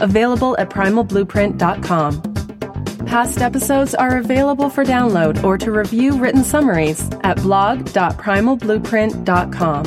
available at primalblueprint.com. Past episodes are available for download or to review written summaries at blog.primalblueprint.com.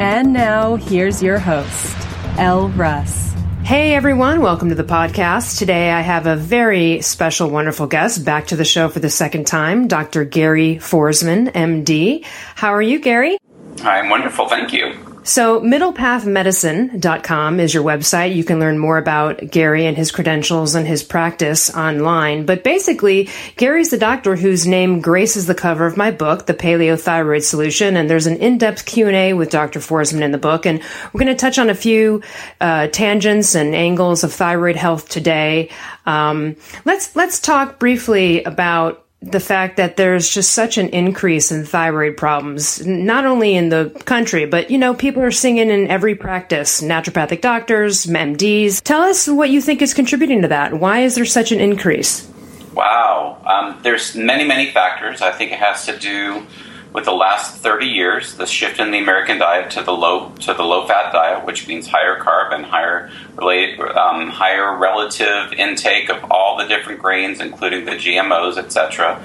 And now, here's your host, Elle Russ. Hey everyone, welcome to the podcast. Today I have a very special, wonderful guest back to the show for the second time, Dr. Gary Foresman, MD. How are you, Gary? I'm wonderful, thank you. So, middlepathmedicine.com is your website. You can learn more about Gary and his credentials and his practice online. But basically, Gary's the doctor whose name graces the cover of my book, The Paleo Thyroid Solution. And there's an in-depth Q&A with Dr. Foresman in the book. And we're going to touch on a few uh, tangents and angles of thyroid health today. Um, let's let's talk briefly about the fact that there's just such an increase in thyroid problems, not only in the country, but you know, people are singing in every practice, naturopathic doctors, MDs. Tell us what you think is contributing to that. Why is there such an increase? Wow. Um, there's many, many factors. I think it has to do with the last 30 years, the shift in the American diet to the low to the low fat diet, which means higher carb and higher um, higher relative intake of all the different grains, including the GMOs, etc.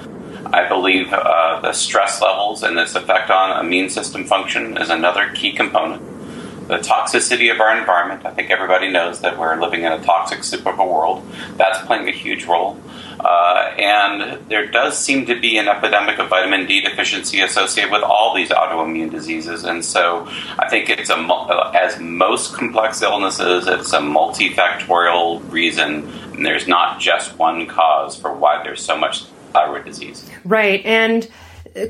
I believe uh, the stress levels and its effect on immune system function is another key component. The toxicity of our environment. I think everybody knows that we're living in a toxic soup of a world. That's playing a huge role. Uh, and there does seem to be an epidemic of vitamin D deficiency associated with all these autoimmune diseases. And so I think it's a, as most complex illnesses, it's a multifactorial reason. And there's not just one cause for why there's so much thyroid disease. Right. And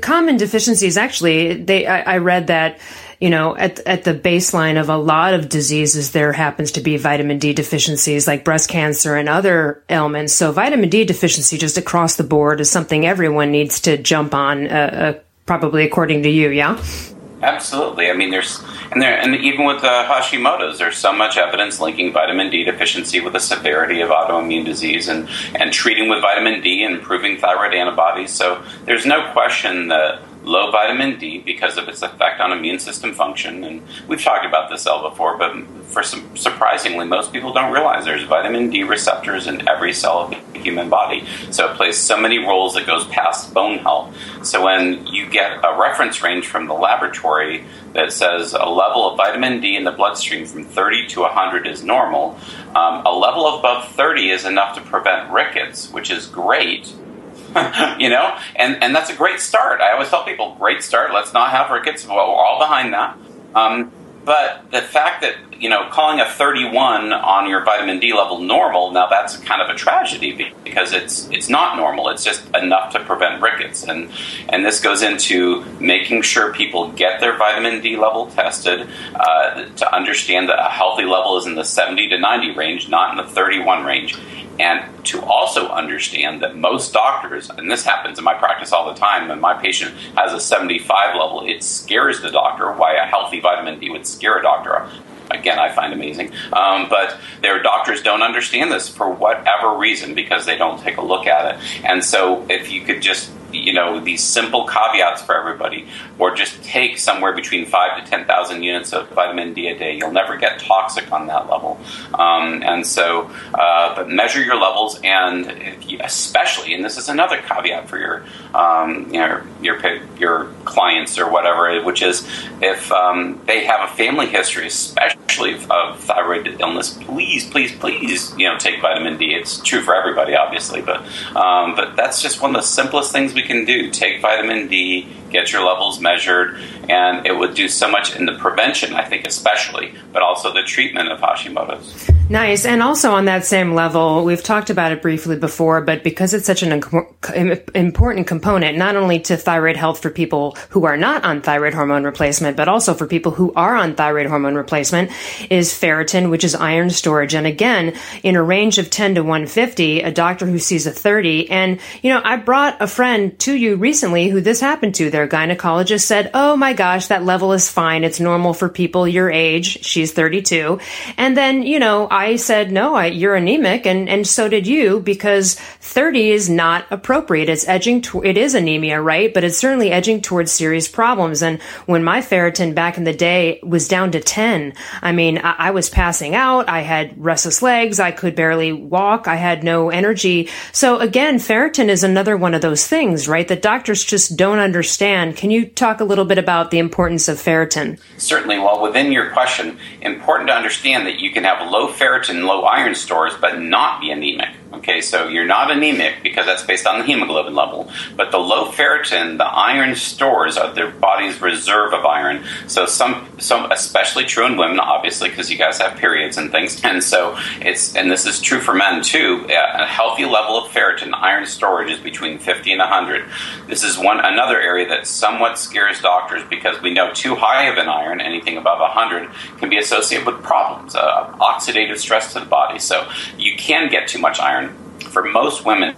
common deficiencies, actually, they, I, I read that you know, at, at the baseline of a lot of diseases, there happens to be vitamin D deficiencies like breast cancer and other ailments. So vitamin D deficiency just across the board is something everyone needs to jump on, uh, uh, probably according to you. Yeah. Absolutely. I mean, there's and there and even with uh, Hashimoto's, there's so much evidence linking vitamin D deficiency with the severity of autoimmune disease and and treating with vitamin D and improving thyroid antibodies. So there's no question that low vitamin D because of its effect on immune system function. And we've talked about this cell before, but for some, surprisingly, most people don't realize there's vitamin D receptors in every cell of the human body. So it plays so many roles that goes past bone health. So when you get a reference range from the laboratory that says a level of vitamin D in the bloodstream from 30 to 100 is normal, um, a level above 30 is enough to prevent rickets, which is great you know, and and that's a great start. I always tell people, great start. Let's not have rickets. Well, we're all behind that. Um, but the fact that you know calling a 31 on your vitamin D level normal now that's kind of a tragedy because it's it's not normal. It's just enough to prevent rickets, and and this goes into making sure people get their vitamin D level tested uh, to understand that a healthy level is in the 70 to 90 range, not in the 31 range and to also understand that most doctors, and this happens in my practice all the time, when my patient has a 75 level, it scares the doctor why a healthy vitamin D would scare a doctor. Again, I find amazing. Um, but their doctors don't understand this for whatever reason because they don't take a look at it. And so, if you could just you know these simple caveats for everybody, or just take somewhere between five to ten thousand units of vitamin D a day. You'll never get toxic on that level, um, and so uh, but measure your levels, and you, especially, and this is another caveat for your um, you know, your your clients or whatever, which is if um, they have a family history, especially of thyroid illness, please, please, please, you know, take vitamin D. It's true for everybody, obviously, but um, but that's just one of the simplest things we can do. Take vitamin D, get your levels measured, and it would do so much in the prevention, I think, especially, but also the treatment of Hashimoto's. Nice. And also on that same level, we've talked about it briefly before, but because it's such an important component, not only to thyroid health for people who are not on thyroid hormone replacement, but also for people who are on thyroid hormone replacement, is ferritin, which is iron storage. And again, in a range of 10 to 150, a doctor who sees a 30. And, you know, I brought a friend to you recently who this happened to. Their gynecologist said, Oh my gosh, that level is fine. It's normal for people your age. She's 32. And then, you know, I said, no, I, you're anemic. And, and so did you because 30 is not appropriate. It's edging, to, it is anemia, right? But it's certainly edging towards serious problems. And when my ferritin back in the day was down to 10, I mean, I, I was passing out. I had restless legs. I could barely walk. I had no energy. So again, ferritin is another one of those things, right? That doctors just don't understand. Can you talk a little bit about the importance of ferritin? Certainly. Well, within your question, important to understand that you can have low ferritin, low iron stores, but not be anemic. Okay, so you're not anemic because that's based on the hemoglobin level. But the low ferritin, the iron stores are their body's reserve of iron. So some, some, especially true in women, obviously, because you guys have periods and things. And so it's, and this is true for men too. A healthy level of ferritin, iron storage, is between 50 and 100. This is one another area that somewhat scares doctors because we know too high of an iron, anything above 100, can be associated with problems, uh, oxidative stress to the body. So you can get too much iron for most women,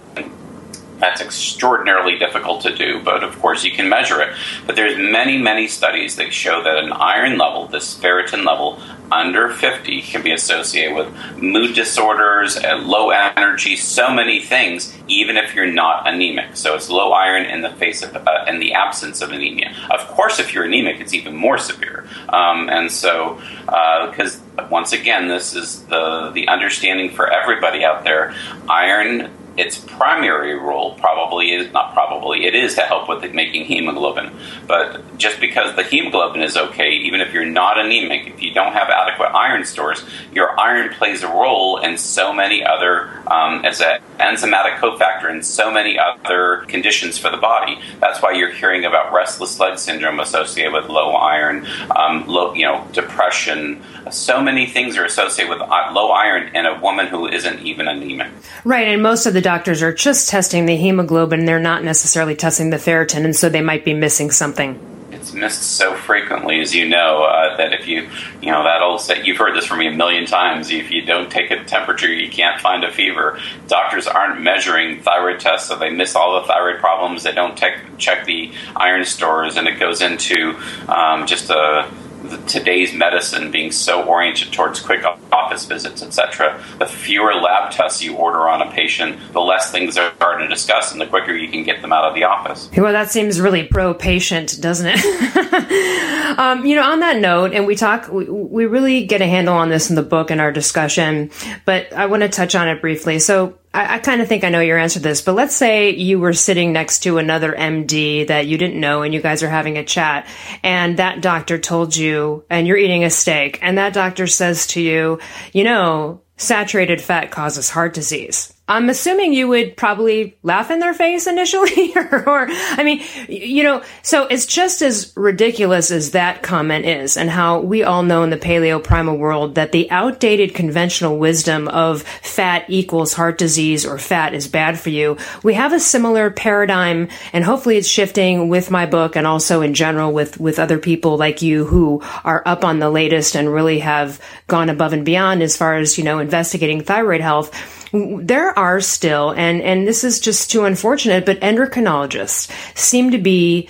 that's extraordinarily difficult to do, but of course you can measure it. But there's many, many studies that show that an iron level, this ferritin level, under 50 can be associated with mood disorders, and low energy, so many things, even if you're not anemic. So it's low iron in the face of, uh, in the absence of anemia. Of course, if you're anemic, it's even more severe. Um, and so, because uh, once again, this is the the understanding for everybody out there. Iron its primary role probably is not probably it is to help with making hemoglobin. But just because the hemoglobin is okay even if you're not anemic if you don't have adequate iron stores your iron plays a role in so many other um, as an enzymatic cofactor in so many other conditions for the body. That's why you're hearing about restless leg syndrome associated with low iron um, low you know depression. So many things are associated with low iron in a woman who isn't even anemic. Right and most of the the doctors are just testing the hemoglobin, they're not necessarily testing the ferritin, and so they might be missing something. It's missed so frequently, as you know, uh, that if you, you know, that old say, you've heard this from me a million times. If you don't take a temperature, you can't find a fever. Doctors aren't measuring thyroid tests, so they miss all the thyroid problems. They don't te- check the iron stores, and it goes into um, just a today's medicine being so oriented towards quick office visits, etc., the fewer lab tests you order on a patient, the less things there are to discuss, and the quicker you can get them out of the office. Well, that seems really pro-patient, doesn't it? um, you know, on that note, and we talk, we, we really get a handle on this in the book and our discussion, but I want to touch on it briefly. So I, I kind of think I know your answer to this, but let's say you were sitting next to another MD that you didn't know and you guys are having a chat and that doctor told you and you're eating a steak and that doctor says to you, you know, saturated fat causes heart disease. I'm assuming you would probably laugh in their face initially, or, or, I mean, you know, so it's just as ridiculous as that comment is, and how we all know in the paleo primal world that the outdated conventional wisdom of fat equals heart disease or fat is bad for you. We have a similar paradigm, and hopefully it's shifting with my book and also in general with, with other people like you who are up on the latest and really have gone above and beyond as far as, you know, investigating thyroid health there are still, and, and this is just too unfortunate, but endocrinologists seem to be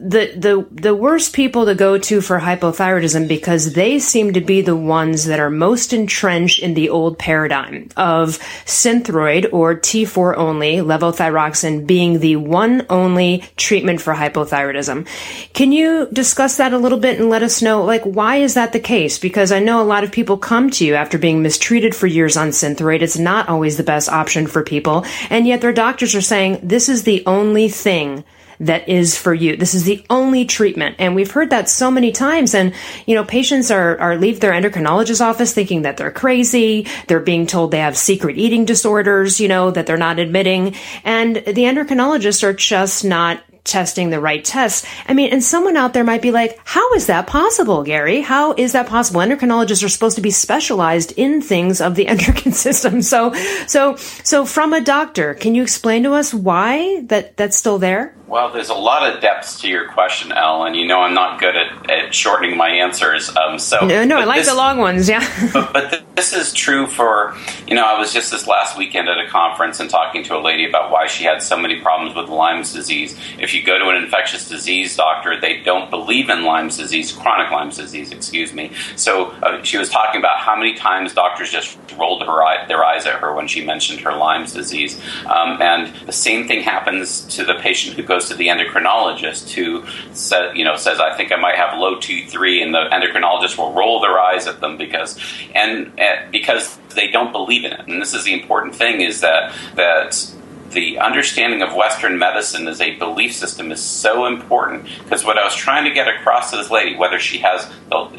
the the the worst people to go to for hypothyroidism because they seem to be the ones that are most entrenched in the old paradigm of synthroid or T4 only levothyroxine being the one only treatment for hypothyroidism. Can you discuss that a little bit and let us know like why is that the case? Because I know a lot of people come to you after being mistreated for years on synthroid. It's not always the best option for people, and yet their doctors are saying this is the only thing that is for you. This is the only treatment. And we've heard that so many times. And, you know, patients are, are leave their endocrinologist office thinking that they're crazy. They're being told they have secret eating disorders, you know, that they're not admitting. And the endocrinologists are just not testing the right tests. I mean, and someone out there might be like, how is that possible, Gary? How is that possible? Endocrinologists are supposed to be specialized in things of the endocrine system. So, so, so from a doctor, can you explain to us why that that's still there? Well, there's a lot of depths to your question, Ellen. You know I'm not good at, at shortening my answers. Um, so no, no, I like this, the long ones. Yeah. but, but this is true for you know I was just this last weekend at a conference and talking to a lady about why she had so many problems with Lyme's disease. If you go to an infectious disease doctor, they don't believe in Lyme's disease, chronic Lyme's disease, excuse me. So uh, she was talking about how many times doctors just rolled her eye, their eyes at her when she mentioned her Lyme's disease, um, and the same thing happens to the patient who goes goes to the endocrinologist who says, you know, says, I think I might have low T3, and the endocrinologist will roll their eyes at them because, and, and because they don't believe in it. And this is the important thing is that, that the understanding of Western medicine as a belief system is so important because what I was trying to get across to this lady, whether she has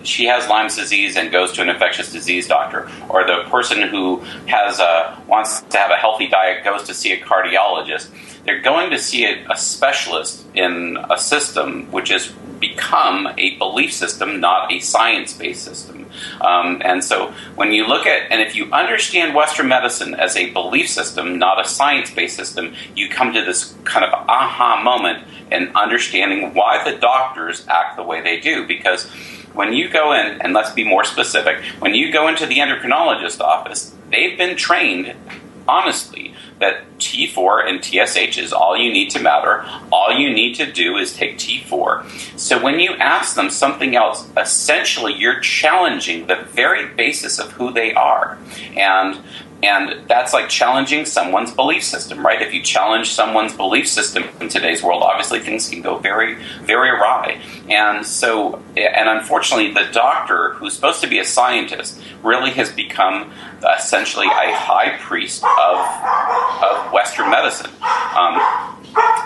she has Lyme's disease and goes to an infectious disease doctor, or the person who has a, wants to have a healthy diet goes to see a cardiologist, they're going to see a, a specialist in a system which has become a belief system, not a science based system. Um, and so when you look at, and if you understand Western medicine as a belief system, not a science based system, you come to this kind of aha moment in understanding why the doctors act the way they do. Because when you go in, and let's be more specific, when you go into the endocrinologist office, they've been trained honestly that T4 and TSH is all you need to matter. All you need to do is take T4. So when you ask them something else, essentially you're challenging the very basis of who they are. And and that's like challenging someone's belief system, right? If you challenge someone's belief system in today's world, obviously things can go very, very awry. And so, and unfortunately, the doctor, who's supposed to be a scientist, really has become essentially a high priest of, of Western medicine. Um,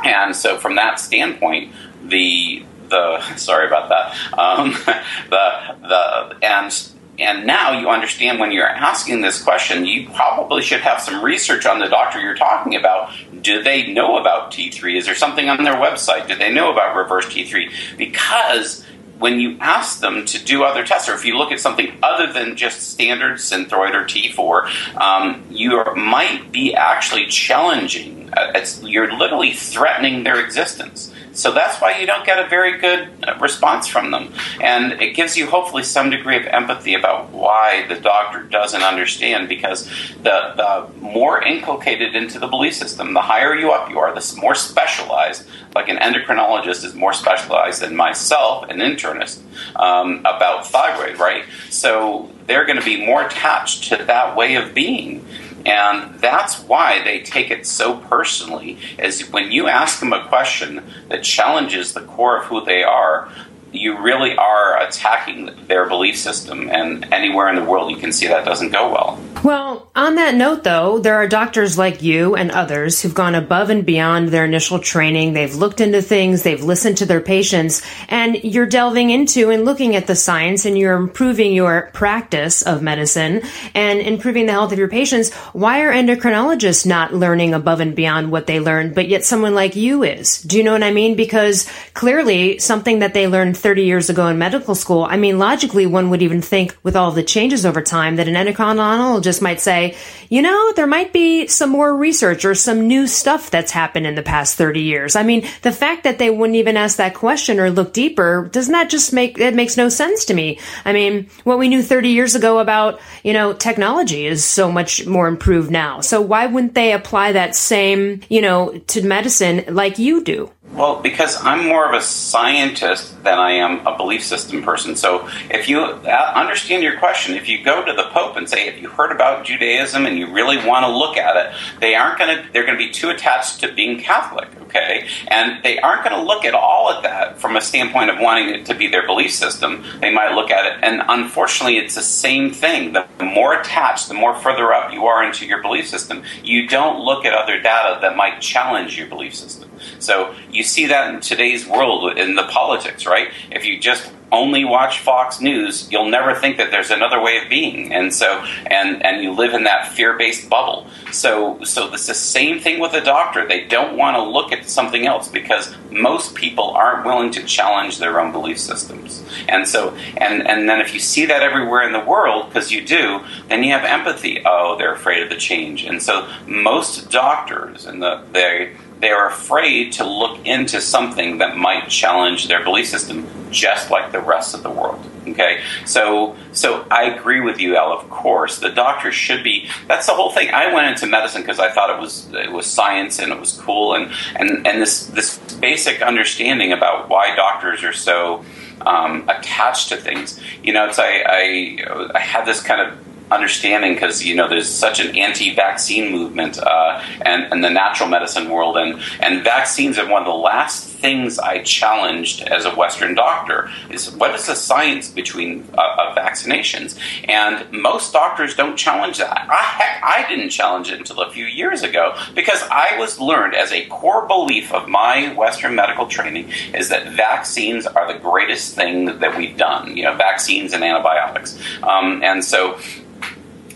and so, from that standpoint, the the sorry about that um, the the and and now you understand when you're asking this question, you probably should have some research on the doctor you're talking about. Do they know about T3? Is there something on their website? Do they know about reverse T3? Because when you ask them to do other tests, or if you look at something other than just standard Synthroid or T4, um, you might be actually challenging. Uh, you're literally threatening their existence. So that's why you don't get a very good uh, response from them. And it gives you hopefully some degree of empathy about why the doctor doesn't understand because the, the more inculcated into the belief system, the higher you up you are, the more specialized, like an endocrinologist is more specialized than myself, an internist, um, about thyroid, right? So they're going to be more attached to that way of being. And that's why they take it so personally. Is when you ask them a question that challenges the core of who they are, you really are attacking their belief system. And anywhere in the world, you can see that doesn't go well. Well, on that note, though, there are doctors like you and others who've gone above and beyond their initial training. They've looked into things, they've listened to their patients, and you're delving into and looking at the science and you're improving your practice of medicine and improving the health of your patients. Why are endocrinologists not learning above and beyond what they learned, but yet someone like you is? Do you know what I mean? Because clearly something that they learned 30 years ago in medical school, I mean, logically, one would even think with all the changes over time that an endocrinologist might say, you know, there might be some more research or some new stuff that's happened in the past 30 years. I mean, the fact that they wouldn't even ask that question or look deeper does not just make, it makes no sense to me. I mean, what we knew 30 years ago about, you know, technology is so much more improved now. So why wouldn't they apply that same, you know, to medicine like you do? Well, because I'm more of a scientist than I am a belief system person. So, if you uh, understand your question, if you go to the Pope and say, "Have you heard about Judaism?" and you really want to look at it, they aren't going to. They're going to be too attached to being Catholic, okay? And they aren't going to look at all of that from a standpoint of wanting it to be their belief system. They might look at it, and unfortunately, it's the same thing. The more attached, the more further up you are into your belief system, you don't look at other data that might challenge your belief system. So you see that in today's world in the politics, right? If you just only watch Fox News, you'll never think that there's another way of being, and so and and you live in that fear-based bubble. So so it's the same thing with a doctor. They don't want to look at something else because most people aren't willing to challenge their own belief systems. And so and and then if you see that everywhere in the world, because you do, then you have empathy. Oh, they're afraid of the change, and so most doctors and the they they are afraid to look into something that might challenge their belief system, just like the rest of the world. Okay, so so I agree with you, Al. Of course, the doctor should be. That's the whole thing. I went into medicine because I thought it was it was science and it was cool, and and and this this basic understanding about why doctors are so um, attached to things. You know, it's I, I I had this kind of understanding because you know there's such an anti-vaccine movement uh, and, and the natural medicine world and and vaccines are one of the last things I challenged as a Western doctor is what is the science between uh, vaccinations? And most doctors don't challenge that. I, heck I didn't challenge it until a few years ago because I was learned as a core belief of my Western medical training is that vaccines are the greatest thing that we've done you know vaccines and antibiotics. Um, and so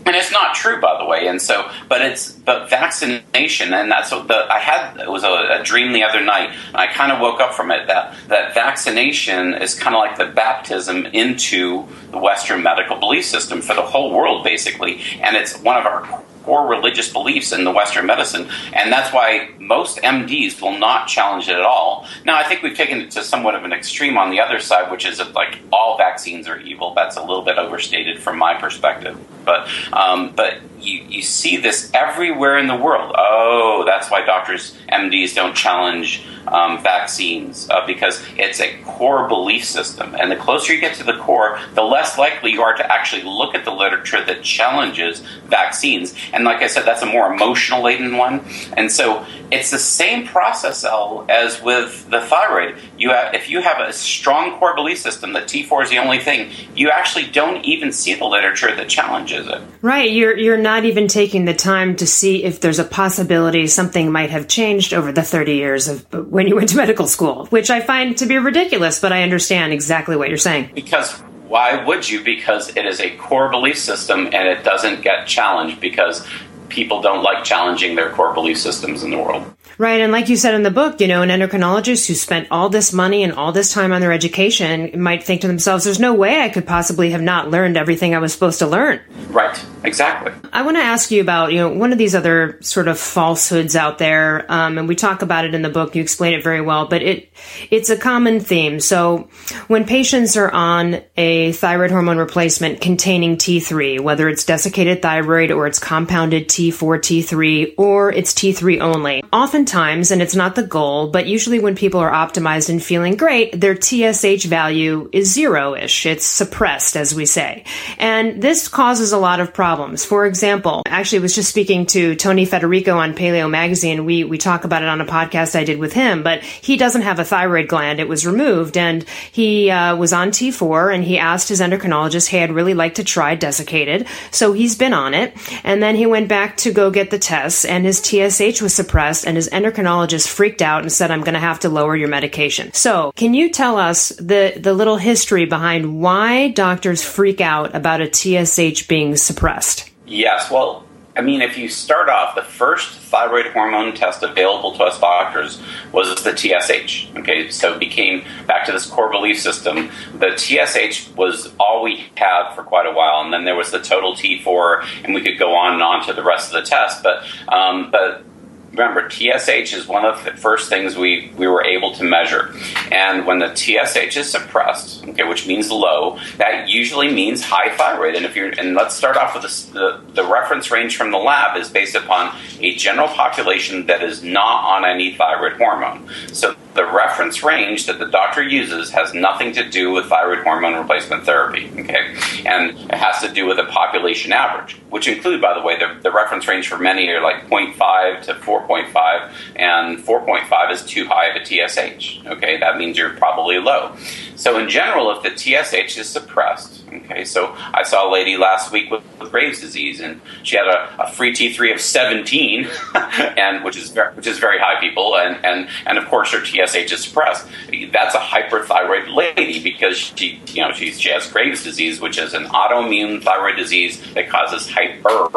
and it's not true, by the way. And so, but it's but vaccination, and that's what the I had. It was a, a dream the other night, and I kind of woke up from it. That that vaccination is kind of like the baptism into the Western medical belief system for the whole world, basically, and it's one of our core religious beliefs in the Western medicine, and that's why most MDs will not challenge it at all. Now, I think we've taken it to somewhat of an extreme on the other side, which is that like all vaccines are evil. That's a little bit overstated from my perspective, but um, but you, you see this everywhere in the world. Oh, that's why doctors, MDs, don't challenge um, vaccines uh, because it's a core belief system. And the closer you get to the core, the less likely you are to actually look at the literature that challenges vaccines. And like I said, that's a more emotional laden one. And so it's the same process as with the thyroid. You have, if you have a strong core belief system that T4 is the only thing, you actually don't even see the literature that challenges it. Right. You're you're not even taking the time to see if there's a possibility something might have changed over the 30 years of when you went to medical school, which I find to be ridiculous, but I understand exactly what you're saying. Because why would you? Because it is a core belief system and it doesn't get challenged because people don't like challenging their core belief systems in the world. Right. And like you said in the book, you know, an endocrinologist who spent all this money and all this time on their education might think to themselves, there's no way I could possibly have not learned everything I was supposed to learn. Right. Exactly. I want to ask you about, you know, one of these other sort of falsehoods out there. Um, and we talk about it in the book. You explain it very well, but it, it's a common theme. So when patients are on a thyroid hormone replacement containing T3, whether it's desiccated thyroid or it's compounded T4, T3, or it's T3 only, often Times, and it's not the goal, but usually when people are optimized and feeling great, their TSH value is zero ish. It's suppressed, as we say. And this causes a lot of problems. For example, actually, I was just speaking to Tony Federico on Paleo Magazine. We, we talk about it on a podcast I did with him, but he doesn't have a thyroid gland. It was removed, and he uh, was on T4, and he asked his endocrinologist, Hey, I'd really like to try desiccated. So he's been on it. And then he went back to go get the tests, and his TSH was suppressed, and his endocrinologist freaked out and said, I'm going to have to lower your medication. So, can you tell us the, the little history behind why doctors freak out about a TSH being suppressed? Yes. Well, I mean, if you start off, the first thyroid hormone test available to us doctors was the TSH. Okay, so it became back to this core belief system. The TSH was all we had for quite a while, and then there was the total T4, and we could go on and on to the rest of the test. But um, but remember, TSH is one of the first things we, we were able to measure. And when the TSH is suppressed, okay, which means low, that usually means high thyroid. And if you're, and let's start off with this, the, the reference range from the lab is based upon a general population that is not on any thyroid hormone. So the reference range that the doctor uses has nothing to do with thyroid hormone replacement therapy, okay? And it has to do with a population average, which include, by the way, the, the reference range for many are like 0.5 to 4.5, and 4.5 is too high of a TSH, okay? That means you're probably low. So, in general, if the TSH is suppressed, okay, so I saw a lady last week with, with Graves' disease, and she had a, a free T3 of 17, and which is very, which is very high, people, and, and and of course her TSH is suppressed. That's a hyperthyroid lady because she, you know, she, she has Graves' disease, which is an autoimmune thyroid disease that causes hyper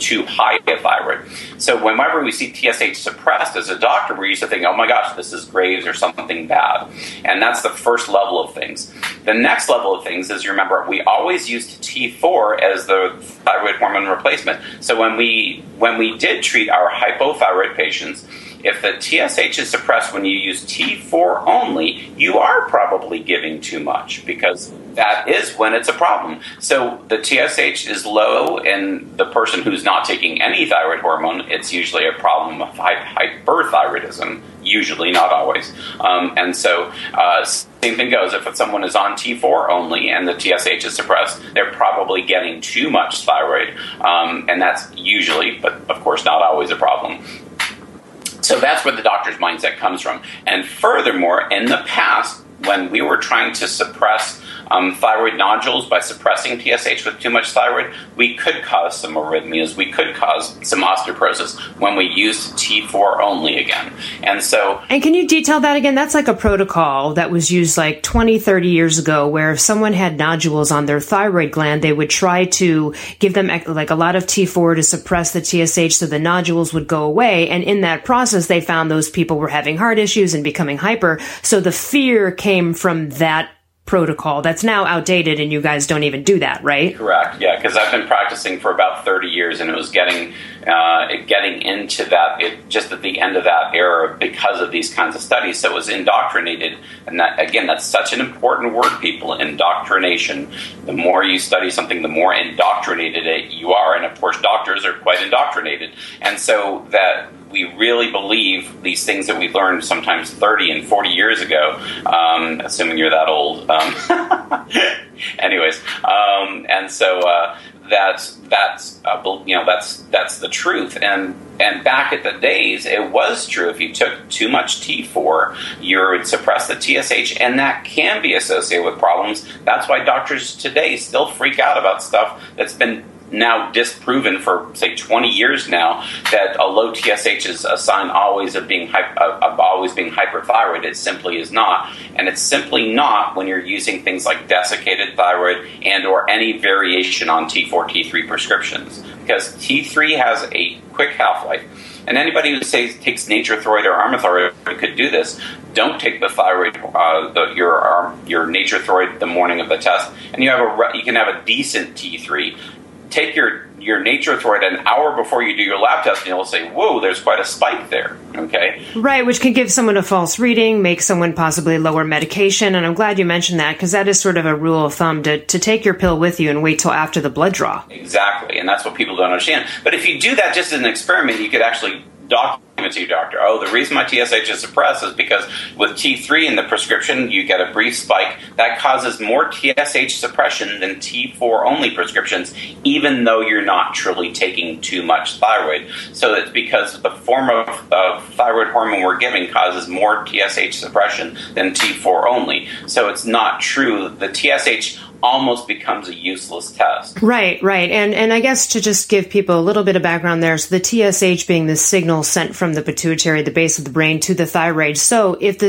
too high a thyroid. So whenever we see TSH suppressed as a doctor, we're used to think, oh my gosh, this is Graves or something bad. And that's the first level of things. The next level of things is you remember we always used T4 as the thyroid hormone replacement. So when we when we did treat our hypothyroid patients, if the TSH is suppressed when you use T4 only, you are probably giving too much because that is when it's a problem. So the TSH is low in the person who's not taking any thyroid hormone. It's usually a problem of hyperthyroidism, usually, not always. Um, and so, uh, same thing goes. If someone is on T4 only and the TSH is suppressed, they're probably getting too much thyroid. Um, and that's usually, but of course, not always a problem. So that's where the doctor's mindset comes from. And furthermore, in the past, when we were trying to suppress um, thyroid nodules by suppressing TSH with too much thyroid, we could cause some arrhythmias. We could cause some osteoporosis when we use T4 only again. And so. And can you detail that again? That's like a protocol that was used like 20, 30 years ago where if someone had nodules on their thyroid gland, they would try to give them like a lot of T4 to suppress the TSH so the nodules would go away. And in that process, they found those people were having heart issues and becoming hyper. So the fear came from that protocol that's now outdated and you guys don't even do that right? Correct. Yeah because i've been practicing for about 30 years and it was getting uh, getting into that it, just at the end of that era because of these kinds of studies. So it was indoctrinated and that again that's such an important word people indoctrination. The more you study something the more indoctrinated it you are. And of course doctors are quite indoctrinated. And so that we really believe these things that we learned sometimes 30 and 40 years ago, um, assuming you're that old. Um, anyways, um, and so uh, that's that's uh, you know that's that's the truth. And and back at the days, it was true. If you took too much T4, you would suppress the TSH, and that can be associated with problems. That's why doctors today still freak out about stuff that's been now disproven for say 20 years now that a low TSH is a sign always of being of always being hyperthyroid. It simply is not, and it's simply not when you're using things like desiccated thyroid and or any variation on T4 T3 prescriptions because T3 has a quick half life. And anybody who says takes Nature-Throid or Armour-Throid could do this. Don't take the thyroid, uh, the, your um, your Nature-Throid the morning of the test, and you have a you can have a decent T3 take your your Nature-Throid an hour before you do your lab test, and you'll say, "Whoa, there's quite a spike there." Okay, right, which can give someone a false reading, make someone possibly lower medication. And I'm glad you mentioned that because that is sort of a rule of thumb to to take your pill with you and wait till after the blood draw. Exactly, and that's what people don't understand. But if you do that just as an experiment, you could actually document to your doctor. Oh, the reason my TSH is suppressed is because with T3 in the prescription, you get a brief spike that causes more TSH suppression than T4 only prescriptions, even though you're not truly taking too much thyroid. So it's because the form of, of thyroid hormone we're giving causes more TSH suppression than T4 only. So it's not true. The TSH almost becomes a useless test. Right, right. And and I guess to just give people a little bit of background there, so the TSH being the signal sent from the pituitary, the base of the brain to the thyroid. So if the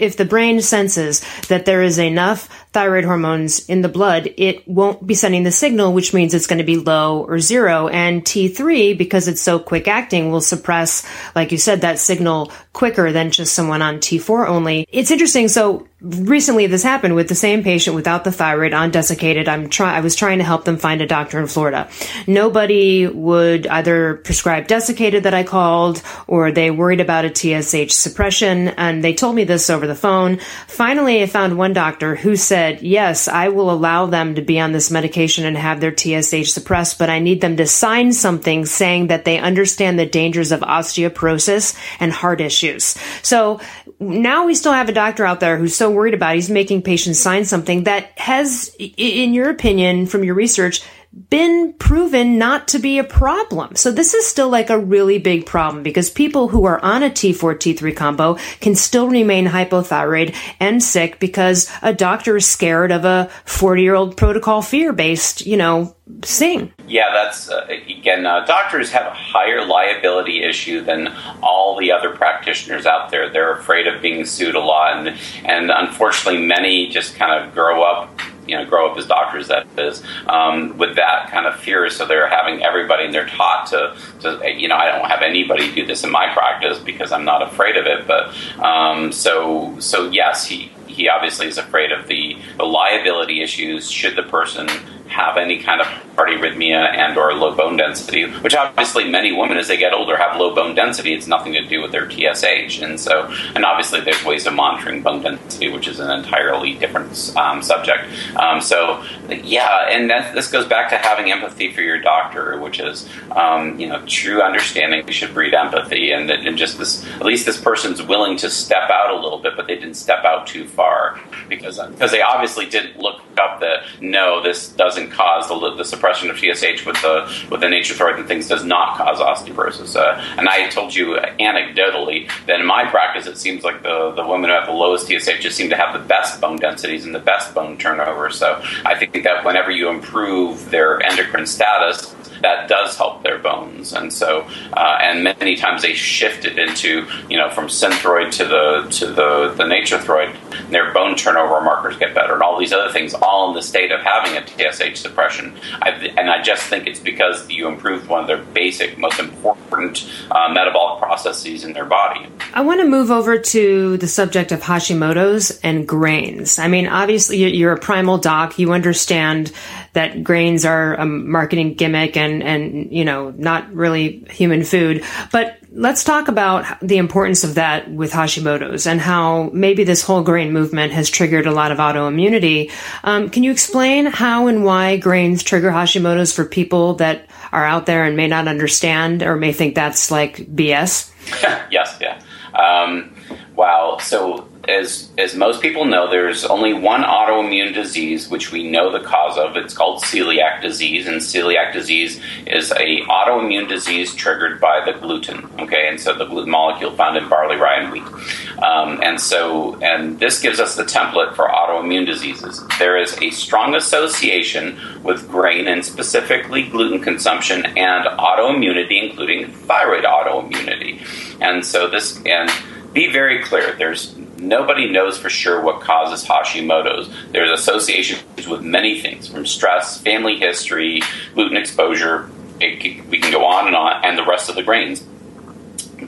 if the brain senses that there is enough thyroid hormones in the blood, it won't be sending the signal, which means it's going to be low or zero. And T3, because it's so quick acting, will suppress, like you said, that signal quicker than just someone on T4 only. It's interesting. So recently this happened with the same patient without the thyroid on desiccated. I'm trying, I was trying to help them find a doctor in Florida. Nobody would either prescribe desiccated that I called or they worried about a TSH suppression. And they told me this over the phone. Finally, I found one doctor who said, said, yes, I will allow them to be on this medication and have their TSH suppressed, but I need them to sign something saying that they understand the dangers of osteoporosis and heart issues. So now we still have a doctor out there who's so worried about it, he's making patients sign something that has, in your opinion, from your research, been proven not to be a problem. So this is still like a really big problem because people who are on a T4 T3 combo can still remain hypothyroid and sick because a doctor is scared of a 40 year old protocol fear based, you know, thing. Yeah, that's uh, again, uh, doctors have a higher liability issue than all the other practitioners out there. They're afraid of being sued a lot, and, and unfortunately, many just kind of grow up you know grow up as doctors that is um, with that kind of fear. So they're having everybody and they're taught to, to you know i don't have anybody do this in my practice because i'm not afraid of it. But um, so so yes he he obviously is afraid of the, the liability issues should the person have any kind of heart arrhythmia and or low bone density, which obviously many women as they get older have low bone density. It's nothing to do with their TSH, and so and obviously there's ways of monitoring bone density, which is an entirely different um, subject. Um, so yeah, and that, this goes back to having empathy for your doctor, which is um, you know true understanding. Should breed empathy, and, and just this at least this person's willing to step out a little bit, but they didn't step out too far because because they obviously didn't look up the no, this doesn't cause the, the suppression of TSH with the with the nature throid and things does not cause osteoporosis. Uh, and I told you anecdotally that in my practice, it seems like the the women who have the lowest TSH just seem to have the best bone densities and the best bone turnover. So I think that whenever you improve their endocrine status, that does help their bones. And so, uh, and many times they shift it into, you know, from synthroid to the to the the nature throid. Their bone turnover markers get better, and all these other things, all in the state of having a TSH suppression. I, and I just think it's because you improved one of their basic, most important uh, metabolic processes in their body. I want to move over to the subject of Hashimoto's and grains. I mean, obviously, you're a primal doc. You understand that grains are a marketing gimmick and, and, you know, not really human food. But let's talk about the importance of that with Hashimoto's and how maybe this whole grain movement has triggered a lot of autoimmunity. Um, can you explain how and why grains trigger Hashimoto's for people that are out there and may not understand or may think that's like BS? yes, yeah. Um, wow. So as as most people know, there's only one autoimmune disease which we know the cause of. It's called celiac disease, and celiac disease is a autoimmune disease triggered by the gluten. Okay, and so the gluten molecule found in barley, rye, and wheat. Um, and so, and this gives us the template for autoimmune diseases. There is a strong association with grain and specifically gluten consumption and autoimmunity, including thyroid autoimmunity. And so this and be very clear. There's nobody knows for sure what causes Hashimoto's. There's associations with many things, from stress, family history, gluten exposure. It, we can go on and on, and the rest of the grains.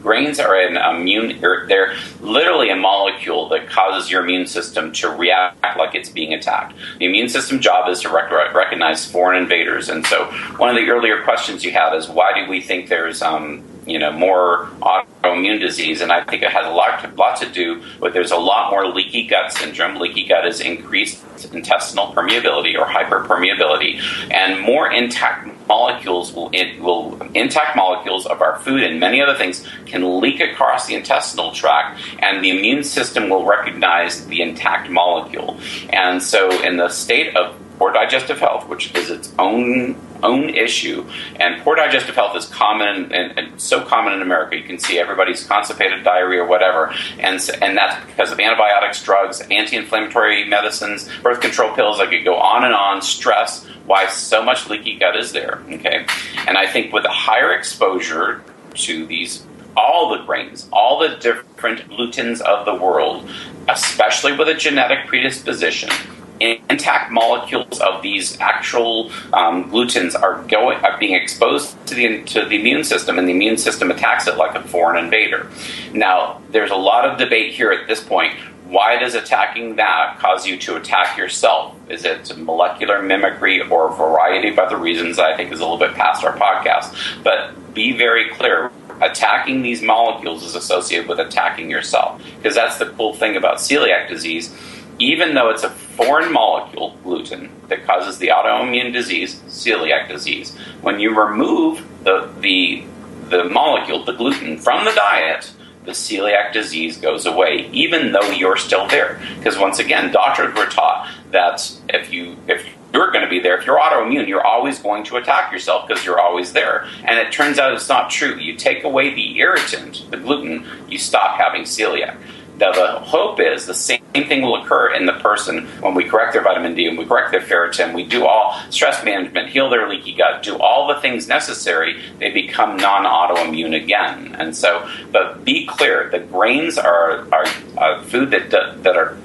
Grains are an immune, they're literally a molecule that causes your immune system to react like it's being attacked. The immune system job is to rec- recognize foreign invaders. And so, one of the earlier questions you had is why do we think there's um, you know more autoimmune disease, and I think it has a lot to, lot to do with there's a lot more leaky gut syndrome. Leaky gut is increased intestinal permeability or hyperpermeability, and more intact molecules will will intact molecules of our food and many other things can leak across the intestinal tract, and the immune system will recognize the intact molecule. And so, in the state of poor digestive health, which is its own own issue. And poor digestive health is common and, and, so common in America. You can see everybody's constipated, diarrhea, whatever, and and that's because of antibiotics, drugs, anti-inflammatory medicines, birth control pills. I could go on and on. Stress. Why so much leaky gut is there? Okay, and I think with a higher exposure to these all the grains, all the different glutens of the world, especially with a genetic predisposition, intact molecules of these actual um, glutens are going are being exposed to the to the immune system, and the immune system attacks it like a foreign invader. Now, there's a lot of debate here at this point. Why does attacking that cause you to attack yourself? Is it molecular mimicry or a variety of other reasons that I think is a little bit past our podcast? But be very clear attacking these molecules is associated with attacking yourself. Because that's the cool thing about celiac disease even though it's a foreign molecule, gluten, that causes the autoimmune disease, celiac disease, when you remove the, the, the molecule, the gluten, from the diet, the celiac disease goes away, even though you're still there. Because once again, doctors were taught that if you if you're going to be there. If you're autoimmune, you're always going to attack yourself because you're always there. And it turns out it's not true. You take away the irritant, the gluten, you stop having celiac. Now, the hope is the same thing will occur in the person when we correct their vitamin D and we correct their ferritin. We do all stress management, heal their leaky gut, do all the things necessary. They become non autoimmune again. And so, but be clear the grains are, are, are food that, that are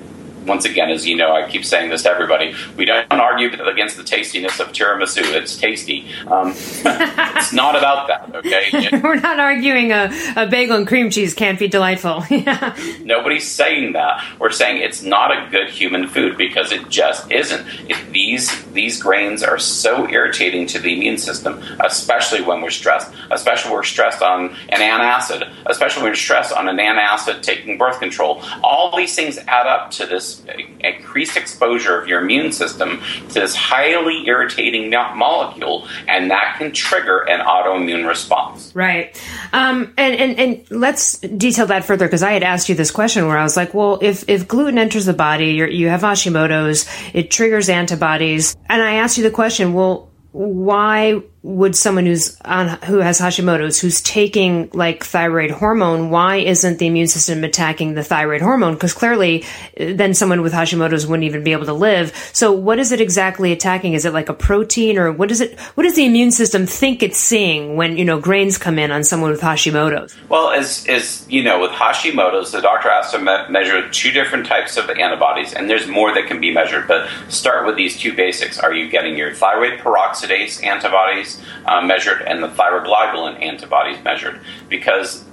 once again, as you know, I keep saying this to everybody. We don't argue against the tastiness of tiramisu. It's tasty. Um, it's not about that, okay? We're not arguing a, a bagel and cream cheese can't be delightful. yeah. Nobody's saying that. We're saying it's not a good human food because it just isn't. If these these grains are so irritating to the immune system, especially when we're stressed, especially when we're stressed on an antacid, especially when we're stressed on an antacid taking birth control. All these things add up to this increased exposure of your immune system to this highly irritating molecule, and that can trigger an autoimmune response. Right. Um, and, and, and let's detail that further because I had asked you this question where I was like, well, if, if gluten enters the body, you have Hashimoto's, it triggers antibodies. And I asked you the question, well, why would someone who's on who has Hashimoto's who's taking like thyroid hormone why isn't the immune system attacking the thyroid hormone? Because clearly then someone with Hashimoto's wouldn't even be able to live. So what is it exactly attacking? Is it like a protein or what is it what does the immune system think it's seeing when you know grains come in on someone with Hashimoto's? Well as as you know with Hashimoto's the doctor has to me- measure two different types of antibodies and there's more that can be measured but start with these two basics. Are you getting your thyroid peroxidase antibodies antibodies uh, measured and the thyroglobulin antibodies measured because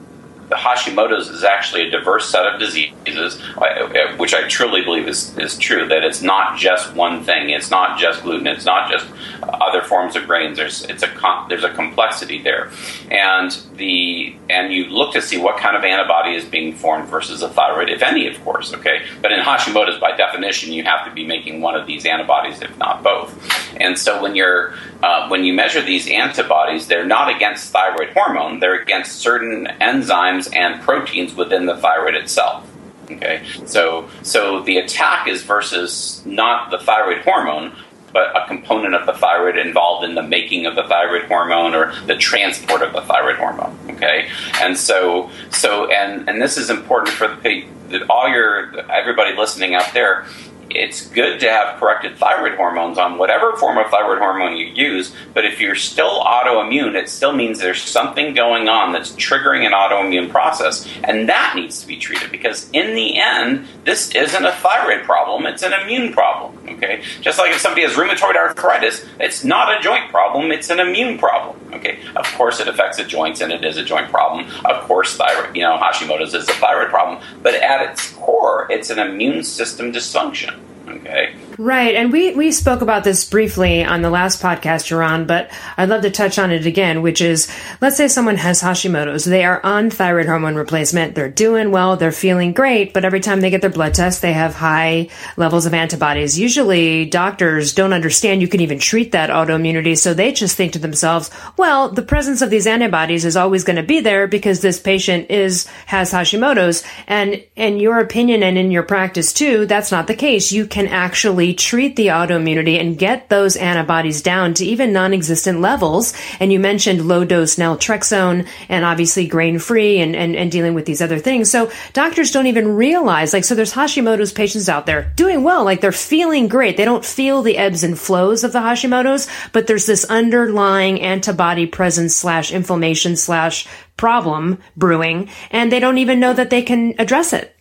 the Hashimoto's is actually a diverse set of diseases, uh, which I truly believe is, is true. That it's not just one thing. It's not just gluten. It's not just other forms of grains. There's it's a there's a complexity there, and the and you look to see what kind of antibody is being formed versus a thyroid, if any, of course. Okay, but in Hashimoto's, by definition, you have to be making one of these antibodies, if not both. And so when you're uh, when you measure these antibodies, they're not against thyroid hormone. They're against certain enzymes and proteins within the thyroid itself. Okay, so so the attack is versus not the thyroid hormone, but a component of the thyroid involved in the making of the thyroid hormone or the transport of the thyroid hormone. Okay, and so so and and this is important for the, all your everybody listening out there it's good to have corrected thyroid hormones on whatever form of thyroid hormone you use, but if you're still autoimmune, it still means there's something going on that's triggering an autoimmune process, and that needs to be treated because in the end, this isn't a thyroid problem, it's an immune problem. Okay? Just like if somebody has rheumatoid arthritis, it's not a joint problem, it's an immune problem. Okay? Of course it affects the joints and it is a joint problem. Of course thyroid, you know, Hashimoto's is a thyroid problem, but at its core, it's an immune system dysfunction. Okay. Right. And we, we spoke about this briefly on the last podcast you're on, but I'd love to touch on it again, which is let's say someone has Hashimoto's. They are on thyroid hormone replacement. They're doing well. They're feeling great. But every time they get their blood test, they have high levels of antibodies. Usually doctors don't understand you can even treat that autoimmunity. So they just think to themselves, well, the presence of these antibodies is always going to be there because this patient is, has Hashimoto's. And in your opinion and in your practice too, that's not the case. You can actually treat the autoimmunity and get those antibodies down to even non-existent levels. And you mentioned low dose naltrexone and obviously grain free and, and, and dealing with these other things. So doctors don't even realize, like, so there's Hashimoto's patients out there doing well, like they're feeling great. They don't feel the ebbs and flows of the Hashimoto's, but there's this underlying antibody presence slash inflammation slash problem brewing, and they don't even know that they can address it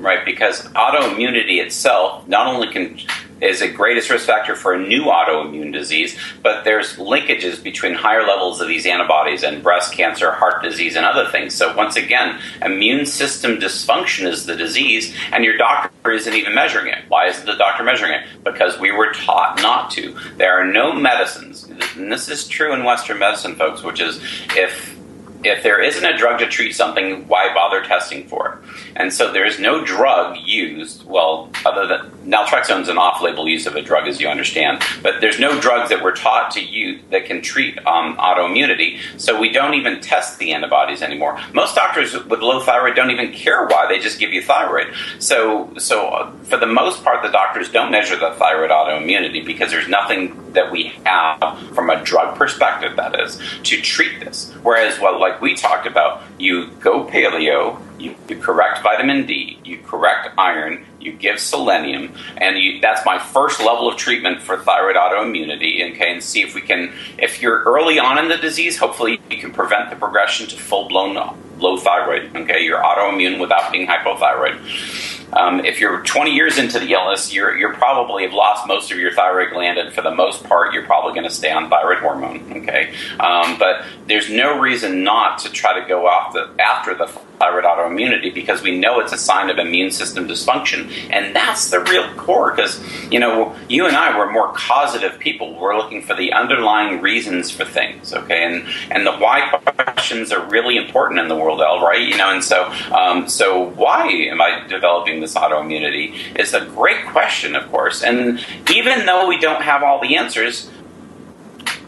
right? Because autoimmunity itself not only can is a greatest risk factor for a new autoimmune disease, but there's linkages between higher levels of these antibodies and breast cancer, heart disease, and other things. So once again, immune system dysfunction is the disease, and your doctor isn't even measuring it. Why isn't the doctor measuring it? Because we were taught not to. There are no medicines, and this is true in Western medicine, folks, which is if if there isn't a drug to treat something, why bother testing for it? And so there is no drug used, well, other than naltrexone is an off-label use of a drug, as you understand, but there's no drugs that we're taught to use that can treat um, autoimmunity. So we don't even test the antibodies anymore. Most doctors with low thyroid don't even care why; they just give you thyroid. So, so uh, for the most part, the doctors don't measure the thyroid autoimmunity because there's nothing that we have from a drug perspective that is to treat this. Whereas, well, like we talked about, you go paleo you, you, correct vitamin D, you correct iron, you give selenium, and you, that's my first level of treatment for thyroid autoimmunity. Okay, and see if we can, if you're early on in the disease, hopefully you can prevent the progression to full blown low thyroid. Okay, you're autoimmune without being hypothyroid. Um, if you're 20 years into the illness, you're, you're probably have lost most of your thyroid gland, and for the most part, you're probably going to stay on thyroid hormone. Okay, um, but there's no reason not to try to go off the after the thyroid autoimmunity because we know it's a sign of immune system dysfunction, and that's the real core. Because you know, you and I were more causative people. We're looking for the underlying reasons for things. Okay, and and the why questions are really important in the world, Elle. Right? You know, and so um, so why am I developing this autoimmunity is a great question, of course. And even though we don't have all the answers,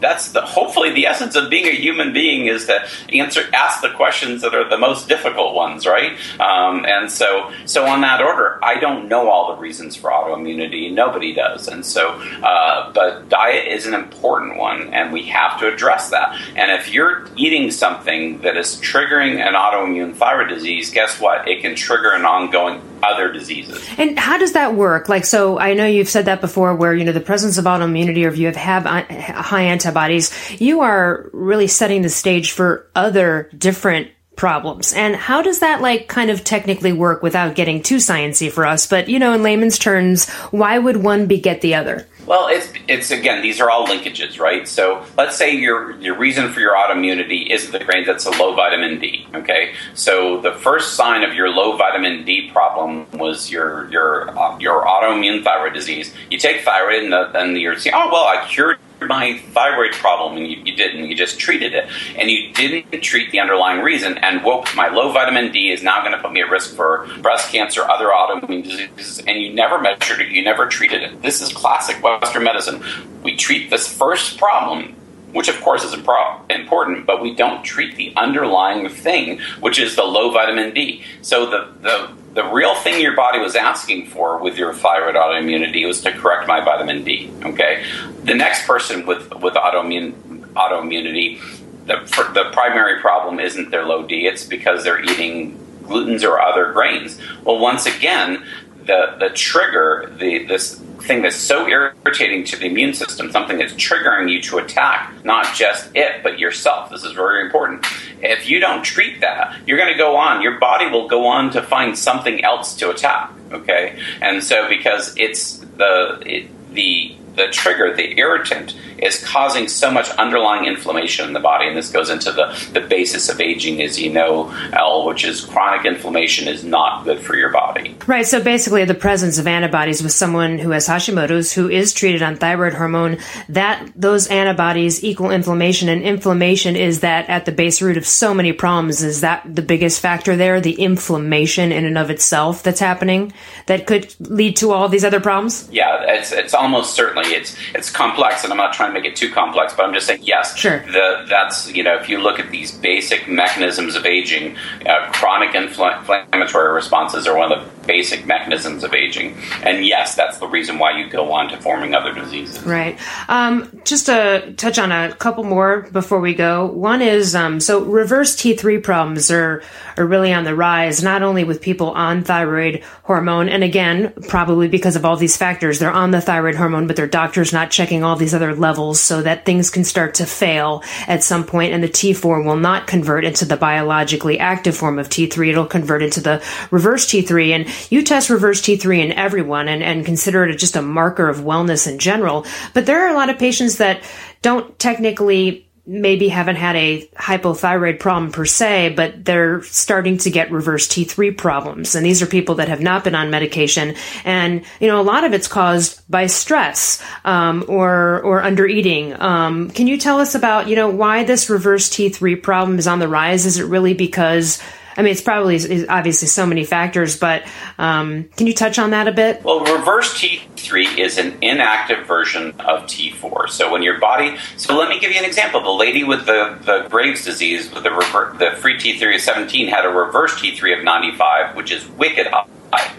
that's the, hopefully the essence of being a human being is to answer ask the questions that are the most difficult ones, right? Um, and so so on that order, I don't know all the reasons for autoimmunity. Nobody does, and so uh, but diet is an important one, and we have to address that. And if you're eating something that is triggering an autoimmune thyroid disease, guess what? It can trigger an ongoing other diseases. And how does that work? Like, so I know you've said that before, where you know the presence of autoimmunity, or if you have, have uh, high antibodies, you are really setting the stage for other different problems. And how does that like kind of technically work without getting too sciency for us? But you know, in layman's terms, why would one beget the other? Well, it's it's again these are all linkages, right? So let's say your your reason for your autoimmunity is the grains that's a low vitamin D. Okay, so the first sign of your low vitamin D problem was your your uh, your autoimmune thyroid disease. You take thyroid and, the, and you're saying, oh well, I cured my thyroid problem and you, you, didn't you just treated it. And you didn't treat the underlying reason. And whoop my low vitamin d is now going to put me at risk for breast cancer other autoimmune diseases. And you never measured it. You never treated it. This is classic western medicine. We treat this first problem which of course is important, but we don't treat the underlying thing, which is the low vitamin D. So the, the the real thing your body was asking for with your thyroid autoimmunity was to correct my vitamin D. Okay, the next person with with autoimmune autoimmunity, the the primary problem isn't their low D; it's because they're eating glutens or other grains. Well, once again, the the trigger, the this thing that's so irritating to the immune system, something that's triggering you to attack not just it, but yourself. This is very important. If you don't treat that, you're going to go on, your body will go on to find something else to attack. Okay? And so, because it's the, it, the, the trigger, the irritant, is causing so much underlying inflammation in the body. And this goes into the, the basis of aging, as you know, Elle, which is chronic inflammation is not good for your body. Right. So basically, the presence of antibodies with someone who has Hashimoto's, who is treated on thyroid hormone, that those antibodies equal inflammation. And inflammation is that at the base root of so many problems. Is that the biggest factor there? The inflammation in and of itself that's happening that could lead to all these other problems? Yeah, it's, it's almost certainly. It's, it's complex, and I'm not trying to make it too complex, but I'm just saying yes. Sure. The, that's you know if you look at these basic mechanisms of aging, uh, chronic infl- inflammatory responses are one of the basic mechanisms of aging, and yes, that's the reason why you go on to forming other diseases. Right. Um, just to touch on a couple more before we go. One is um, so reverse T3 problems are are really on the rise, not only with people on thyroid hormone, and again, probably because of all these factors, they're on the thyroid hormone, but their doctor's not checking all these other levels so that things can start to fail at some point, and the T4 will not convert into the biologically active form of T3. It'll convert into the reverse T3, and you test reverse T3 in everyone and, and consider it just a marker of wellness in general. But there are a lot of patients that don't technically maybe haven't had a hypothyroid problem per se, but they're starting to get reverse T3 problems. And these are people that have not been on medication. And, you know, a lot of it's caused by stress, um, or, or under eating. Um, can you tell us about, you know, why this reverse T3 problem is on the rise? Is it really because I mean, it's probably it's obviously so many factors, but um, can you touch on that a bit? Well, reverse T3 is an inactive version of T4. So when your body, so let me give you an example. The lady with the, the Graves disease with the rever, the free T3 of 17 had a reverse T3 of 95, which is wicked high.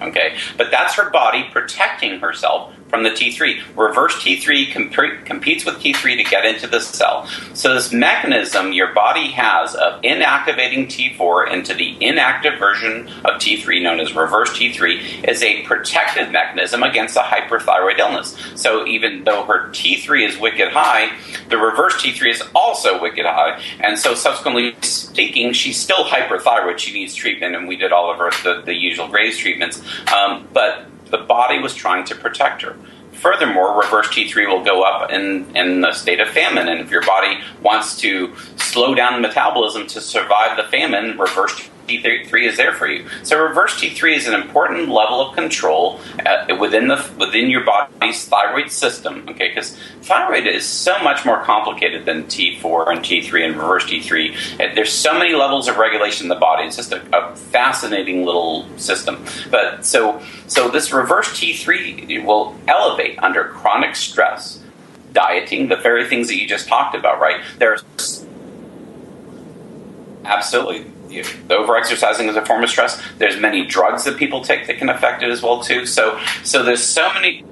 Okay, but that's her body protecting herself from the T3. Reverse T3 comp- competes with T3 to get into the cell. So, this mechanism your body has of inactivating T4 into the inactive version of T3, known as reverse T3, is a protective mechanism against a hyperthyroid illness. So, even though her T3 is wicked high, the reverse T3 is also wicked high. And so, subsequently speaking, she's still hyperthyroid. She needs treatment, and we did all of her the, the usual Graves treatments. Um, but the body was trying to protect her. Furthermore, reverse T3 will go up in, in the state of famine, and if your body wants to slow down metabolism to survive the famine, reverse T3 is there for you. So reverse T3 is an important level of control uh, within the within your body's thyroid system. Okay, because thyroid is so much more complicated than T4 and T3 and reverse T3. There's so many levels of regulation in the body. It's just a, a fascinating little system. But so so this reverse T3 will elevate under chronic stress, dieting, the very things that you just talked about. Right? There's absolutely the overexercising is a form of stress. There's many drugs that people take that can affect it as well too. So so there's so many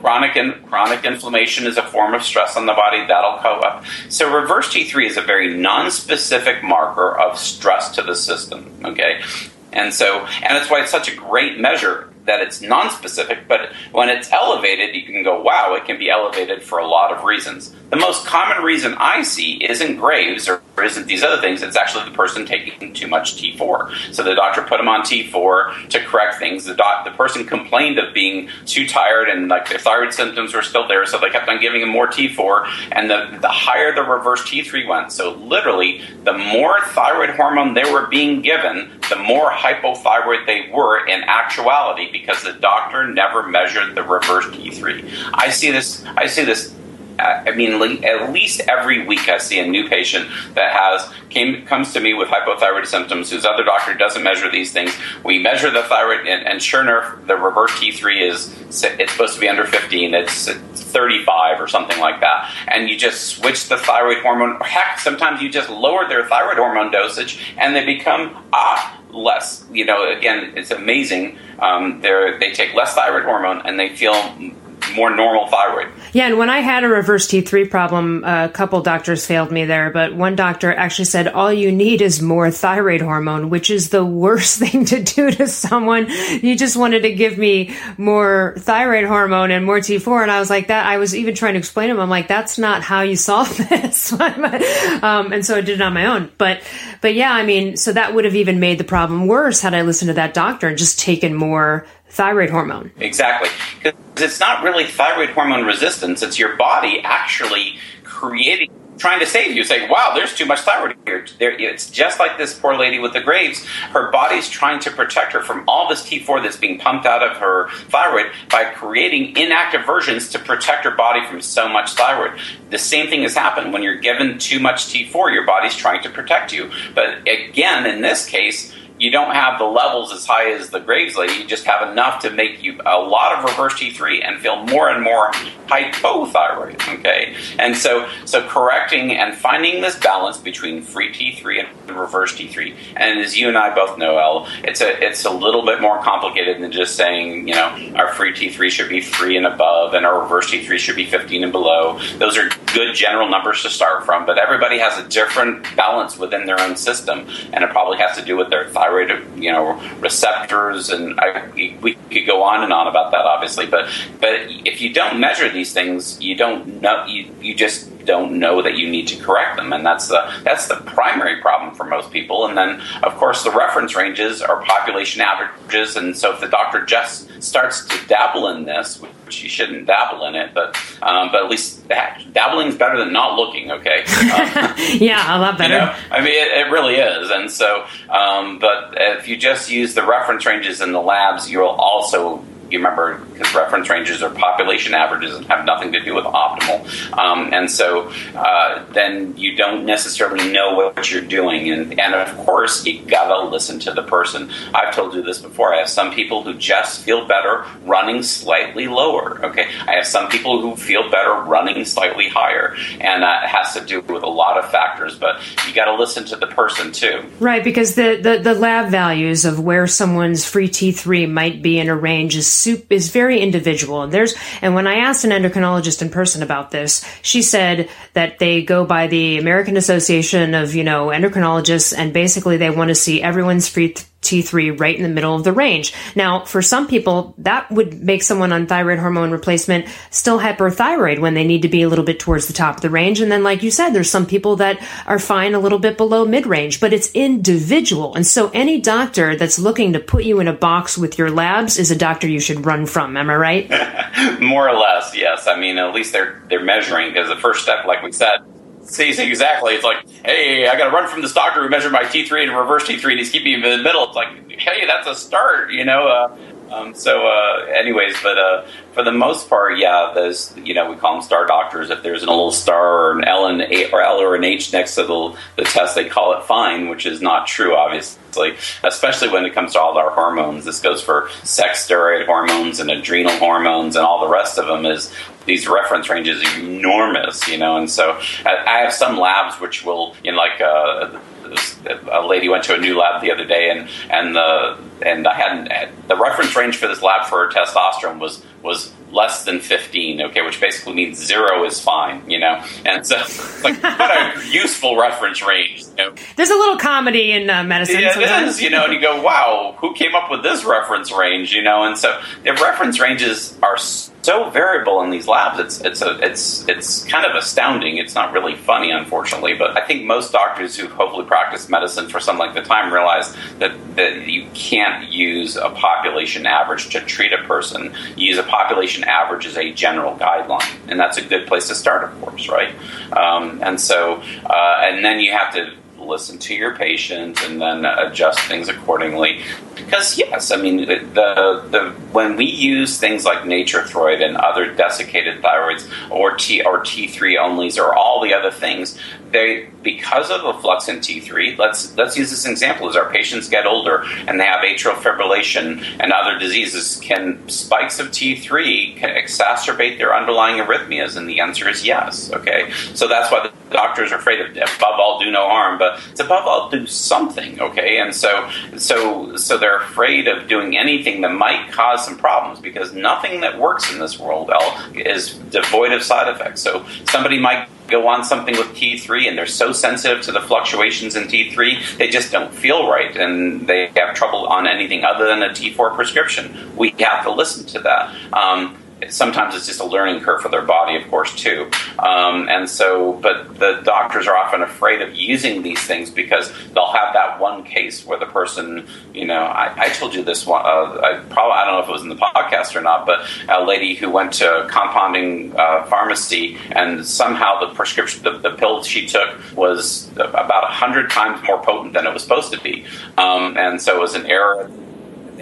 chronic and chronic inflammation is a form of stress on the body that'll go up. So reverse T3 is a very non-specific marker of stress to the system. Okay. And so, and that's why it's such a great measure that it's non-specific, but when it's elevated, you can go, wow, it can be elevated for a lot of reasons. The most common reason I see isn't Graves or isn't these other things. It's actually the person taking too much T4. So the doctor put them on T4 to correct things. The doc, the person complained of being too tired and like their thyroid symptoms were still there, so they kept on giving them more T4. And the the higher the reverse T3 went, so literally the more thyroid hormone they were being given, the more hypothyroid they were in actuality because the doctor never measured the reverse T3. I see this. I see this I mean, at least every week I see a new patient that has came comes to me with hypothyroid symptoms whose other doctor doesn't measure these things. We measure the thyroid, and, and sure enough, the reverse T3 is it's supposed to be under 15. It's 35 or something like that. And you just switch the thyroid hormone. Heck, sometimes you just lower their thyroid hormone dosage, and they become ah less. You know, again, it's amazing. Um, they take less thyroid hormone, and they feel more normal thyroid. Yeah, and when I had a reverse T3 problem, a couple doctors failed me there, but one doctor actually said all you need is more thyroid hormone, which is the worst thing to do to someone. You just wanted to give me more thyroid hormone and more T4, and I was like that. I was even trying to explain to him. I'm like, that's not how you solve this. um, and so I did it on my own. But but yeah, I mean, so that would have even made the problem worse had I listened to that doctor and just taken more thyroid hormone. Exactly. Because it's not really thyroid hormone resistance, it's your body actually creating trying to save you. Say, wow, there's too much thyroid here. There, it's just like this poor lady with the Graves. Her body's trying to protect her from all this T4 that's being pumped out of her thyroid by creating inactive versions to protect her body from so much thyroid. The same thing has happened when you're given too much T4. Your body's trying to protect you. But again, in this case you don't have the levels as high as the Graves lady. You just have enough to make you a lot of reverse T3 and feel more and more hypothyroid. Okay, and so so correcting and finding this balance between free T3 and reverse T3. And as you and I both know, Elle, it's a it's a little bit more complicated than just saying you know our free T3 should be three and above, and our reverse T3 should be 15 and below. Those are good general numbers to start from, but everybody has a different balance within their own system, and it probably has to do with their thyroid thyroid, you know, receptors, and I, we could go on and on about that, obviously. But but if you don't measure these things, you don't know. You you just don't know that you need to correct them, and that's the that's the primary problem for most people. And then, of course, the reference ranges are population averages, and so if the doctor just starts to dabble in this, which you shouldn't dabble in it, but um, but at least dabbling is better than not looking. Okay, um, yeah, a lot better. You know? I mean, it, it, really is, and so um, but if you just use the reference ranges in the labs, you'll also you remember because reference ranges are population averages and have nothing to do with optimal. Um, and so uh, then you don't necessarily know what you're doing. And, and of course, you gotta listen to the person. I've told you this before. I have some people who just feel better running slightly lower. Okay, I have some people who feel better running slightly higher, and uh, it has to do with a lot of factors. But you got to listen to the person too. Right, because the, the the lab values of where someone's free T3 might be in a range is soup is very individual. And there's and when I asked an endocrinologist in person about this, she said that they go by the American Association of you know endocrinologists, and basically they want to see everyone's free T3 right in the middle of the range. Now, for some people, that would make someone on thyroid hormone replacement still hyperthyroid when they need to be a little bit towards the top of the range. And then, like you said, there's some people that are fine a little bit below mid range, but it's individual. And so any doctor that's looking to put you in a box with your labs is a doctor you should run from. Am I right? More or less, yes. I mean, at least they're, they're measuring because the first step, like we said, Exactly. It's like, hey, I got to run from this doctor who measured my T3 and reverse T3, and he's keeping me in the middle. It's like, hey, that's a start, you know. Uh, um, so, uh, anyways, but uh, for the most part, yeah, those you know we call them star doctors. If there's a little star or an L and a, or L or an H next to the, the test, they call it fine, which is not true, obviously. Especially when it comes to all our hormones. This goes for sex steroid hormones and adrenal hormones and all the rest of them. Is these reference ranges are enormous, you know, and so I, I have some labs which will, you know, like. Uh, a lady went to a new lab the other day, and and the and I hadn't the reference range for this lab for testosterone was was less than 15 okay which basically means zero is fine you know? And so like what a useful reference range you know? there's a little comedy in uh, medicine yeah, it is you know and you go wow who came up with this reference range you know and so the reference ranges are so variable in these labs. It's it's a, it's it's kind of astounding. It's not really funny, unfortunately, but I think most doctors who've hopefully practice medicine for some length of time realize that that you can't use a population average to treat a person. You use a population average as a general guideline, and that's a good place to start, of course, right? Um, and so, uh, and then you have to listen to your patient and then adjust things accordingly. Because yes, I mean the the when we use things like Nature-Throid and other desiccated thyroids or T or T three onlys or all the other things, they because of a flux in T3, let's let's use this example. As our patients get older and they have atrial fibrillation and other diseases, can spikes of T3 can exacerbate their underlying arrhythmias? And the answer is yes. Okay, so that's why the doctors are afraid of above all do no harm, but it's above all do something. Okay, and so so so they're afraid of doing anything that might cause some problems because nothing that works in this world is devoid of side effects. So somebody might go on something with T3 and they're so sensitive to the fluctuations in T3, they just don't feel right and they have trouble on anything other than a T4 prescription. We have to listen to that. Um, sometimes it's just a learning curve for their body, of course, too. Um, and so, but the doctors are often afraid of using these things because they'll have that one case where the person, you know, I, I told you this one, uh, I probably, I don't know if it was in the podcast or not, but a lady who went to compounding uh, pharmacy and somehow the prescription, the, the pill she took was about hundred times more potent than it was supposed to be. Um, and so it was an error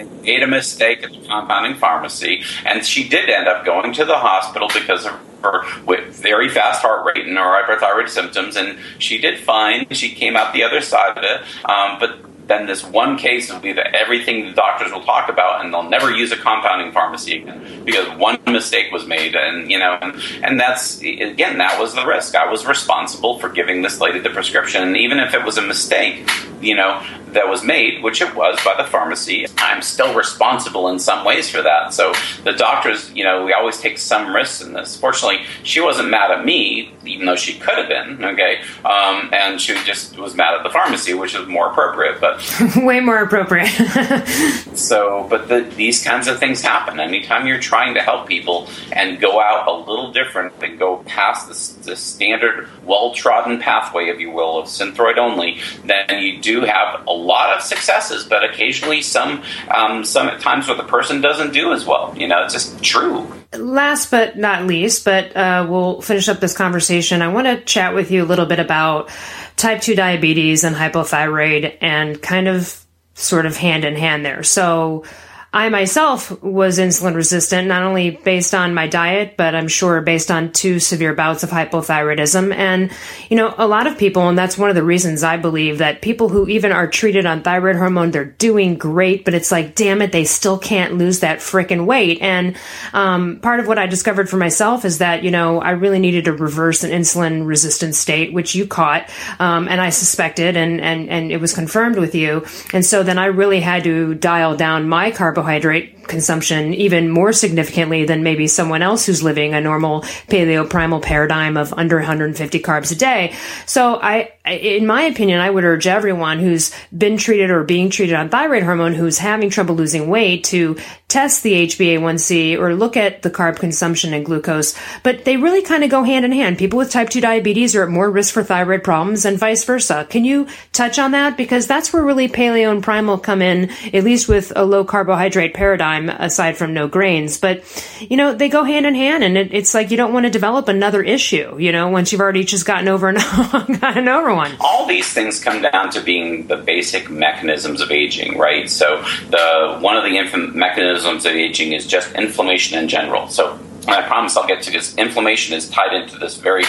made a mistake at the compounding pharmacy, and she did end up going to the hospital because of her very fast heart rate and her hyperthyroid symptoms, and she did fine. She came out the other side of it, um, but then this one case will be that everything the doctors will talk about, and they'll never use a compounding pharmacy again because one mistake was made, and you know, and, and that's again that was the risk. I was responsible for giving this lady the prescription, and even if it was a mistake, you know, that was made, which it was by the pharmacy, I'm still responsible in some ways for that. So the doctors, you know, we always take some risks in this. Fortunately, she wasn't mad at me, even though she could have been, okay? Um, and she just was mad at the pharmacy, which is more appropriate, but. Way more appropriate. so, but the, these kinds of things happen. Anytime you're trying to help people and go out a little different and go past the, the standard, well trodden pathway, if you will, of synthroid only, then you do have a lot of successes, but occasionally some um, some at times where the person doesn't do as well. You know, it's just true. Last but not least, but uh, we'll finish up this conversation. I want to chat with you a little bit about type 2 diabetes and hypothyroid and kind of sort of hand in hand there. So, I myself was insulin resistant, not only based on my diet, but I'm sure based on two severe bouts of hypothyroidism. And, you know, a lot of people, and that's one of the reasons I believe that people who even are treated on thyroid hormone, they're doing great, but it's like, damn it, they still can't lose that freaking weight. And um, part of what I discovered for myself is that, you know, I really needed to reverse an insulin resistant state, which you caught, um, and I suspected, and, and, and it was confirmed with you. And so then I really had to dial down my carbohydrate consumption even more significantly than maybe someone else who's living a normal paleo primal paradigm of under 150 carbs a day. So I, in my opinion, I would urge everyone who's been treated or being treated on thyroid hormone who's having trouble losing weight to test the HbA1c or look at the carb consumption and glucose. But they really kind of go hand in hand. People with type 2 diabetes are at more risk for thyroid problems and vice versa. Can you touch on that? Because that's where really paleo and primal come in, at least with a low carbohydrate paradigm aside from no grains. But, you know, they go hand in hand and it, it's like you don't want to develop another issue, you know, once you've already just gotten over and gotten over one. All these things come down to being the basic mechanisms of aging, right? So the one of the inf- mechanisms of aging is just inflammation in general. So I promise I'll get to this. Inflammation is tied into this very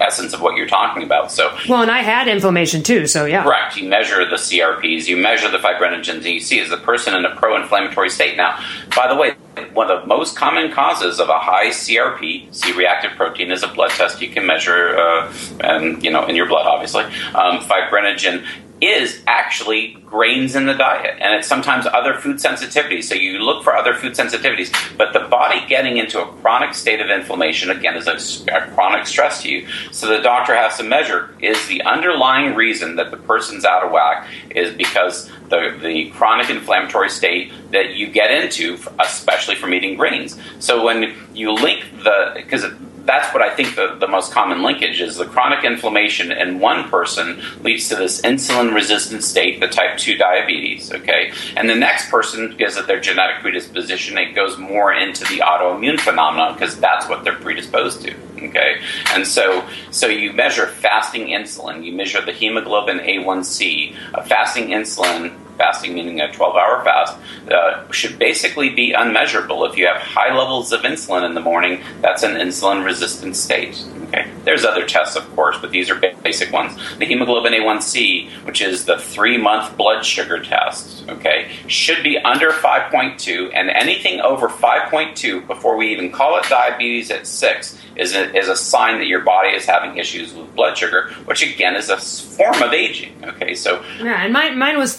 essence of what you're talking about. So, well, and I had inflammation too, so yeah. Correct. You measure the CRPs, you measure the fibrinogens, and you see is the person in a pro-inflammatory state. Now, by the way, one of the most common causes of a high CRP, C-reactive protein, is a blood test you can measure, uh, and you know, in your blood, obviously. Um, fibrinogen is actually grains in the diet. And it's sometimes other food sensitivities. So you look for other food sensitivities but the body getting into a chronic state of inflammation again is a, a, chronic stress to you. So the doctor has to measure is the underlying reason that the person's out of whack is because the, the chronic inflammatory state that you get into especially from eating grains. So when you link the because that's what I think the, the most common linkage is the chronic inflammation in one person leads to this insulin resistant state, the type 2 diabetes, okay? And the next person, because of their genetic predisposition, it goes more into the autoimmune phenomenon because that's what they're predisposed to, okay? And so, so you measure fasting insulin, you measure the hemoglobin A1C, fasting insulin fasting meaning a 12 hour fast, uh, should basically be unmeasurable. If you have high levels of insulin in the morning, that's an insulin resistant state. Okay. There's other tests, of course, but these are basic ones. The hemoglobin A1C, which is the three month blood sugar test, okay, should be under 5.2, and anything over 5.2 before we even call it diabetes at six is a, is a sign that your body is having issues with blood sugar, which again is a form of aging. Okay, so yeah, and mine mine was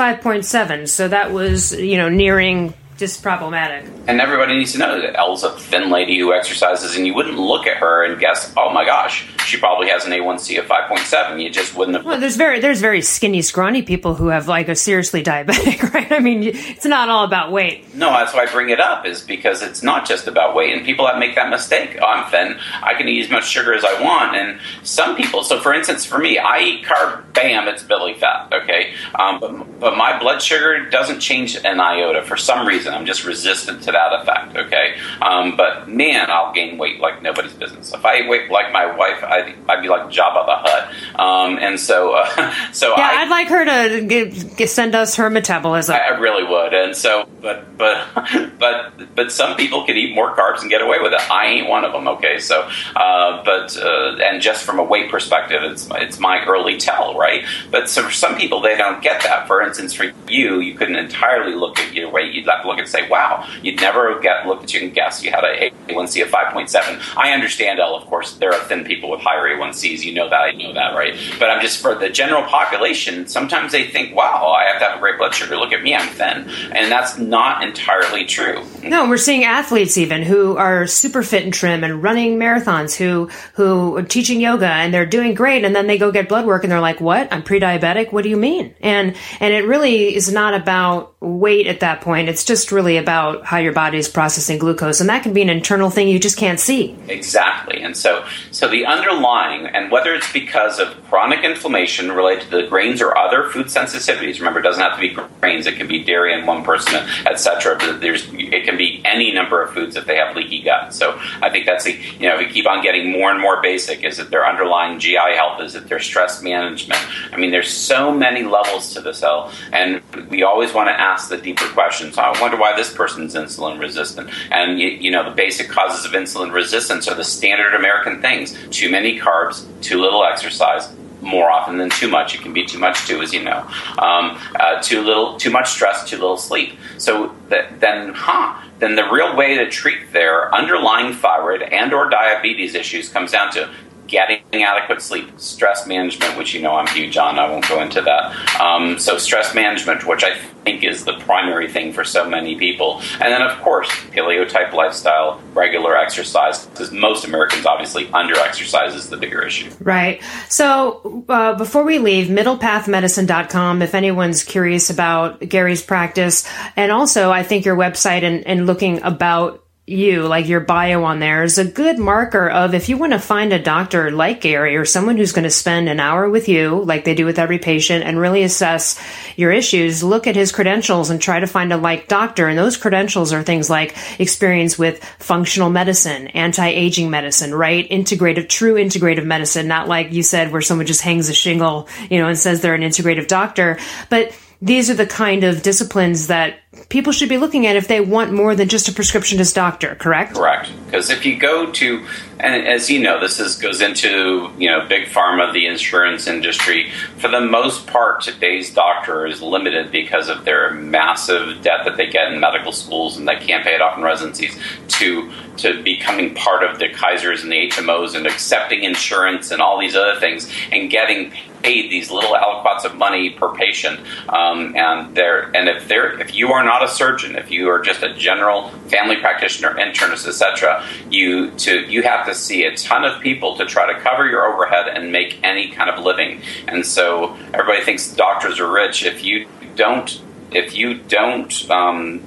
so that was you know nearing just problematic. And everybody needs to know that Elle's a thin lady who exercises, and you wouldn't look at her and guess, oh my gosh, she probably has an A1C of 5.7. You just wouldn't have. Well, there's very there's very skinny, scrawny people who have like a seriously diabetic, right? I mean, it's not all about weight. No, that's why I bring it up is because it's not just about weight, and people that make that mistake. Oh, I'm thin. I can eat as much sugar as I want, and some people. So, for instance, for me, I eat carb. Bam, it's belly fat. Okay, um, but but my blood sugar doesn't change an iota for some reason reason. I'm just resistant to that effect. Okay, um, but man, I'll gain weight like nobody's business. If I ate weight like my wife, I'd, I'd be like Jabba the Hutt. Um, and so, uh, so yeah, I, would like her to get, get, send us her metabolism. I, I really would. And so, but but but but some people can eat more carbs and get away with it. I ain't one of them. Okay, so uh, but uh, and just from a weight perspective, it's it's my early tell, right? But so for some people, they don't get that. For instance, for you, you couldn't entirely look at your weight. You'd have to look and say, wow, you'd never get look at you and guess you had a A1C of 5.7. I understand, Elle, of course, there are thin people with higher A1Cs. You know that, I know that, right? But I'm just for the general population, sometimes they think, wow, I have to have a great blood sugar. Look at me, I'm thin. And that's not entirely true. No, we're seeing athletes even who are super fit and trim and running marathons who who are teaching yoga and they're doing great and then they go get blood work and they're like, "What? I'm pre-diabetic? What do you mean?" And and it really is not about weight at that point. It's just really about how your body is processing glucose, and that can be an internal thing you just can't see. Exactly, and so so the underlying, and whether it's because of chronic inflammation related to the grains or other food sensitivities. Remember, it doesn't have to be grains; it can be dairy in one person, etc. There's it can be any number of foods if they have leaky gut. So I think that's the you know if we keep on getting more and more basic. Is it their underlying GI health? Is it their stress management? I mean, there's so many levels to this, Elle, and we always want to ask the deeper questions. I want wonder why this person's insulin resistant. And, you, you know, the basic causes of insulin resistance are the standard American things too many carbs, too little exercise, more often than too much. It can be too much too, as you know. Um, uh, too little, too much stress, too little sleep. So that, then, huh? Then the real way to treat their underlying thyroid and or diabetes issues comes down to getting adequate sleep, stress management, which you know I'm huge on. I won't go into that. Um, so stress management, which I think is the primary thing for so many people, and then of course paleo type lifestyle, regular exercise, because most Americans obviously under exercise is the bigger issue. Right. So uh, before we leave, middlepathmedicine.com, if anyone's curious about Gary's practice, and also I think your website and, and looking about you, like your bio on there, is a good marker of if you want to find a doctor like Gary or someone who's going to spend an hour with you, like they do with every patient, and really assess your issues, look at his credentials and try to find a like doctor. And those credentials are things like experience with functional medicine, anti-aging medicine, right? Integrative, true integrative medicine, not like you said where someone just hangs a shingle, you know, and says they're an integrative doctor. But these are the kind of disciplines that people should be looking at if they want more than just a prescriptionist doctor, correct? Correct. Because if you go to, and as you know, this is, goes into you know big pharma, the insurance industry. For the most part, today's doctor is limited because of their massive debt that they get in medical schools and they can't pay it off in residencies. To to becoming part of the Kaisers and the HMOs and accepting insurance and all these other things and getting paid these little aliquots of money per patient. Um, and there, and if they're if you are not a surgeon, if you are just a general family practitioner, internist, etc., you to you have to see a ton of people to try to cover your overhead and make any kind of living. And so everybody thinks doctors are rich. If you don't, if you don't um,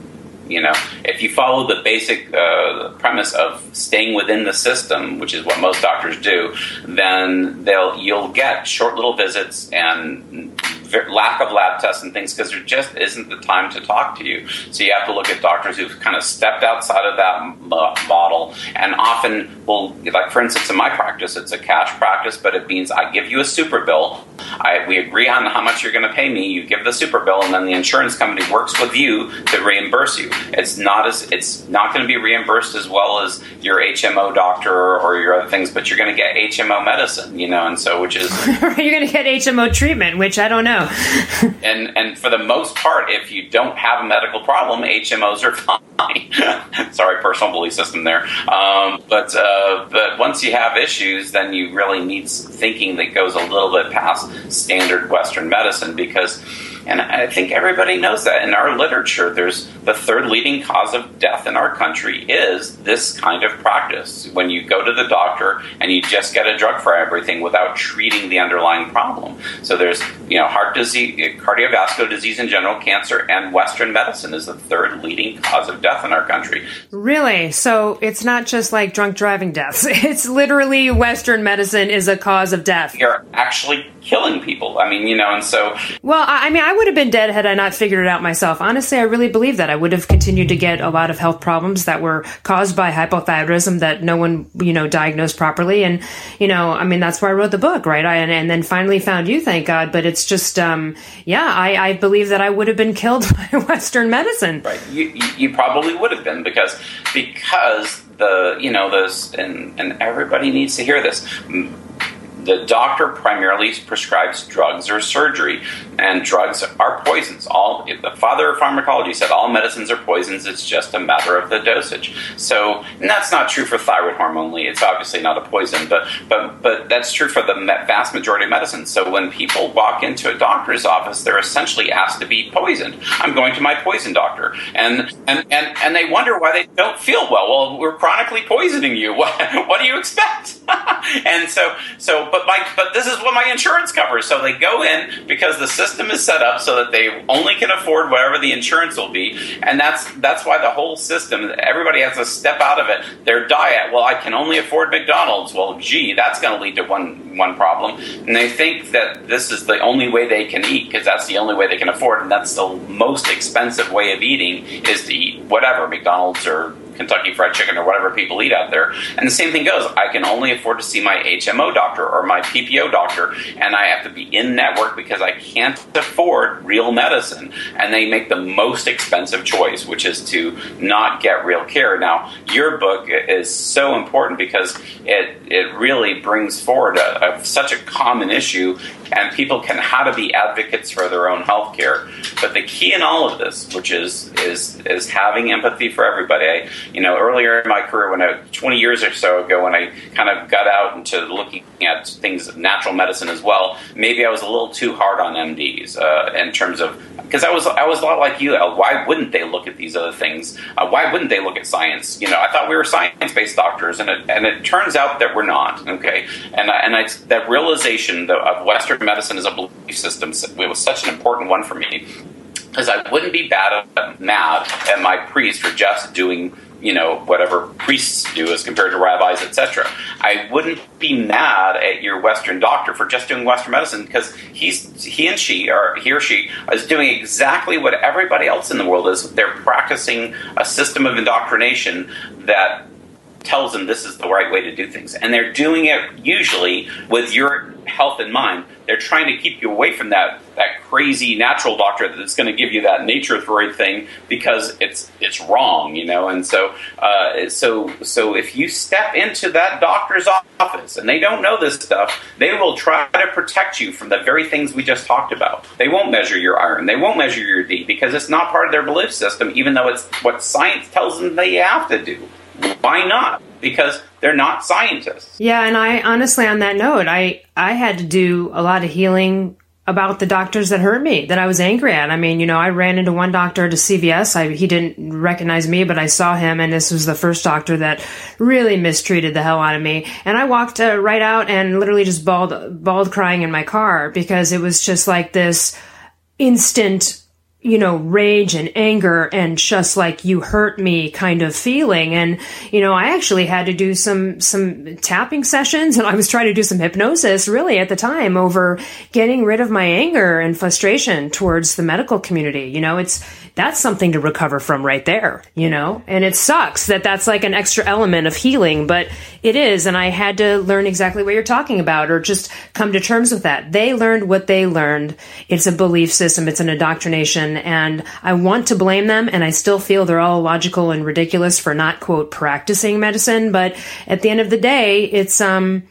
you know, if you follow the basic uh, premise of staying within the system, which is what most doctors do, then they'll you'll get short little visits and lack of lab tests and things because there just isn't the time to talk to you. So you have to look at doctors who've kind of stepped outside of that model and often will, like for instance, in my practice, it's a cash practice, but it means I give you a super bill. I, we agree on how much you're going to pay me. You give the super bill, and then the insurance company works with you to reimburse you. It's not as it's not going to be reimbursed as well as your HMO doctor or your other things, but you're going to get HMO medicine, you know, and so which is you're going to get HMO treatment, which I don't know. and and for the most part, if you don't have a medical problem, HMOs are fine. Sorry, personal belief system there. Um, but uh, but once you have issues, then you really need thinking that goes a little bit past standard Western medicine because and I think everybody knows that. In our literature, there's the third leading cause of death in our country is this kind of practice. When you go to the doctor and you just get a drug for everything without treating the underlying problem. So there's, you know, heart disease, cardiovascular disease in general, cancer, and Western medicine is the third leading cause of death in our country. Really? So it's not just like drunk driving deaths. It's literally Western medicine is a cause of death. You're actually killing people. I mean, you know, and so. Well, I mean, I would have been dead had I not figured it out myself. Honestly, I really believe that. I would have continued to get a lot of health problems that were caused by hypothyroidism that no one, you know, diagnosed properly. And, you know, I mean, that's why I wrote the book, right? I, and, and then finally found you, thank God. But it's just, um, yeah, I, I believe that I would have been killed by Western medicine. Right. You, you probably would have been because, because the, you know, those, and, and everybody needs to hear this the doctor primarily prescribes drugs or surgery, and drugs are poisons. All the father of pharmacology said all medicines are poisons. It's just a matter of the dosage. So, and that's not true for thyroid hormone. Only it's obviously not a poison, but but but that's true for the vast majority of medicine. So when people walk into a doctor's office, they're essentially asked to be poisoned. I'm going to my poison doctor, and and and, and they wonder why they don't feel well. Well, we're chronically poisoning you. What, what do you expect? and so so but my but this is what my insurance covers. So they go in because the system is set up so that they only can afford whatever the insurance will be, and that's that's why the whole system. Everybody has to step out of it. Their diet. Well, I can only afford McDonald's. Well, gee, that's going to lead to one one problem. And they think that this is the only way they can eat because that's the only way they can afford, and that's the most expensive way of eating is to eat whatever McDonald's or Kentucky Fried Chicken or whatever people eat out there. And the same thing goes. I can only afford to see my HMO doctor or my PPO doctor, and I have to be in network because I can't afford real medicine. And they make the most expensive choice, which is to not get real care. Now, your book is so important because it it really brings forward a, a, such a common issue, and people can how to be advocates for their own health care. But the key in all of this, which is is is having empathy for everybody. I, you know, earlier in my career, when I 20 years or so ago, when I kind of got out into looking at things, of natural medicine as well, maybe I was a little too hard on MDs uh, in terms of because I was I was a lot like you. Why wouldn't they look at these other things? Uh, why wouldn't they look at science? You know, I thought we were science based doctors, and it, and it turns out that we're not. Okay, and and I, that realization of Western medicine as a belief system it was such an important one for me because I wouldn't be bad at, mad at my priest for just doing you know whatever priests do as compared to rabbis, etc. I wouldn't be mad at your Western doctor for just doing Western medicine because he's he and she or he or she is doing exactly what everybody else in the world is. They're practicing a system of indoctrination that tells them this is the right way to do things, and they're doing it usually with your health in mind. They're trying to keep you away from that that crazy natural doctor that's going to give you that Nature-Throid thing because it's it's wrong, you know. And so uh, so so if you step into that doctor's office and they don't know this stuff, they will try to protect you from the very things we just talked about. They won't measure your iron, they won't measure your D because it's not part of their belief system, even though it's what science tells them they have to do. Why not? Because they're not scientists. Yeah, and I honestly, on that note, I I had to do a lot of healing about the doctors that hurt me that I was angry at. I mean, you know, I ran into one doctor to CVS. I, he didn't recognize me, but I saw him, and this was the first doctor that really mistreated the hell out of me. And I walked uh, right out and literally just bawled, bawled crying in my car because it was just like this instant you know, rage and anger and just like you hurt me kind of feeling. And, you know, I actually had to do some, some tapping sessions and I was trying to do some hypnosis really at the time over getting rid of my anger and frustration towards the medical community. You know, it's, that's something to recover from right there, you know? And it sucks that that's like an extra element of healing, but it is. And I had to learn exactly what you're talking about or just come to terms with that. They learned what they learned. It's a belief system. It's an indoctrination. And I want to blame them. And I still feel they're all logical and ridiculous for not quote practicing medicine. But at the end of the day, it's, um,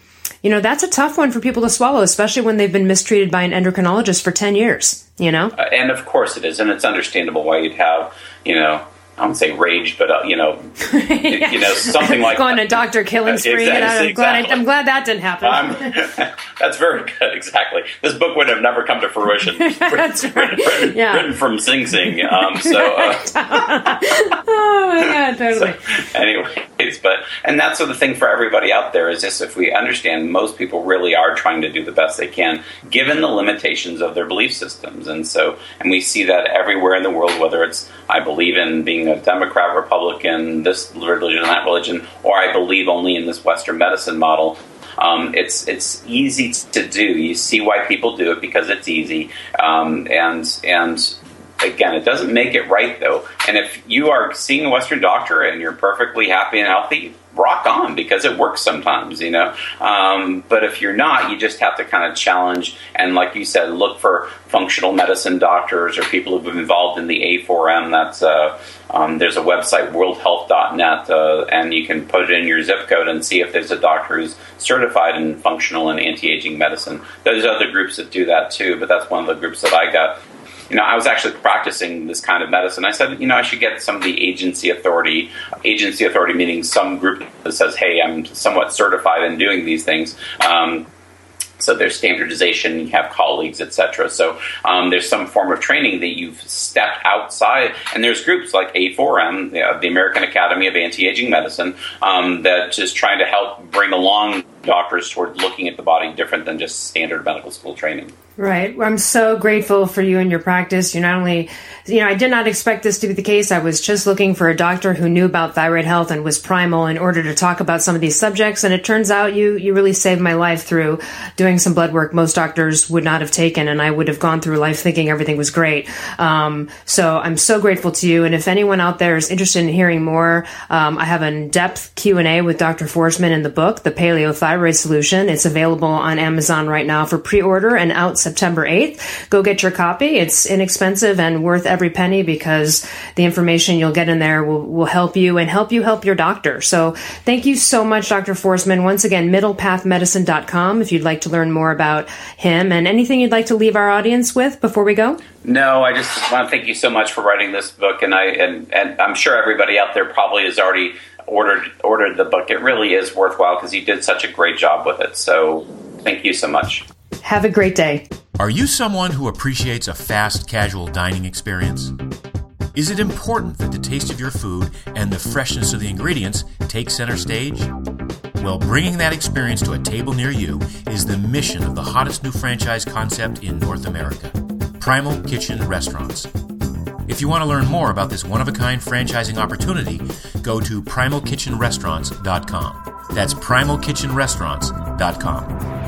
you know, that's a tough one for people to swallow, especially when they've been mistreated by an endocrinologist for 10 years, you know? Uh, and of course it is. And it's understandable why you'd have, you know, I don't say rage, but uh, you know, yeah. you know, something like going to doctor killing spree. Exactly, I'm, glad I, am glad that didn't happen. that's very good. Exactly. This book would have never come to fruition. that's written, right. Written, yeah. written from Sing Sing. Um, so, uh, oh my god, totally. So, anyways, but and that's the thing for everybody out there is just if we understand, most people really are trying to do the best they can, given the limitations of their belief systems, and so and we see that everywhere in the world, whether it's I believe in being Democrat, Republican, this religion, that religion, or I believe only in this Western medicine model. Um, it's it's easy to do. You see why people do it because it's easy, um, and and again, it doesn't make it right though. And if you are seeing a Western doctor and you're perfectly happy and healthy, rock on because it works sometimes, you know. Um, but if you're not, you just have to kind of challenge and, like you said, look for functional medicine doctors or people who've been involved in the A4M. That's uh, um, there's a website worldhealth.net, uh, and you can put in your zip code and see if there's a doctor who's certified in functional and anti-aging medicine. There's other groups that do that too, but that's one of the groups that I got you know, I was actually practicing this kind of medicine. I said, you know, I should get some of the agency authority. Agency authority meaning some group that says, hey, I'm somewhat certified in doing these things. Um, so there's standardization, you have colleagues, etc. So um, there's some form of training that you've stepped outside, and there's groups like A4M, the American Academy of Anti-Aging Medicine, um, that is trying to help bring along doctors toward looking at the body different than just standard medical school training. Right. I'm so grateful for you and your practice. You're not only, you know, I did not expect this to be the case. I was just looking for a doctor who knew about thyroid health and was primal in order to talk about some of these subjects. And it turns out you, you really saved my life through doing some blood work most doctors would not have taken. And I would have gone through life thinking everything was great. Um, so I'm so grateful to you. And if anyone out there is interested in hearing more, um, I have an in-depth Q&A with Dr. Foresman in the book, The Paleo Thyroid Solution. It's available on Amazon right now for pre-order and out September 8th. Go get your copy. It's inexpensive and worth every penny because the information you'll get in there will, will help you and help you help your doctor. So thank you so much, Dr. Foresman. Once again, middlepathmedicine.com if you'd like to learn more about him and anything you'd like to leave our audience with before we go. No, I just want to thank you so much for writing this book, and I and, and I'm sure everybody out there probably has already ordered ordered the book. It really is worthwhile because you did such a great job with it. So thank you so much. Have a great day. Are you someone who appreciates a fast, casual dining experience? Is it important that the taste of your food and the freshness of the ingredients take center stage? Well, bringing that experience to a table near you is the mission of the hottest new franchise concept in North America Primal Kitchen Restaurants. If you want to learn more about this one of a kind franchising opportunity, go to primalkitchenrestaurants.com. That's primalkitchenrestaurants.com.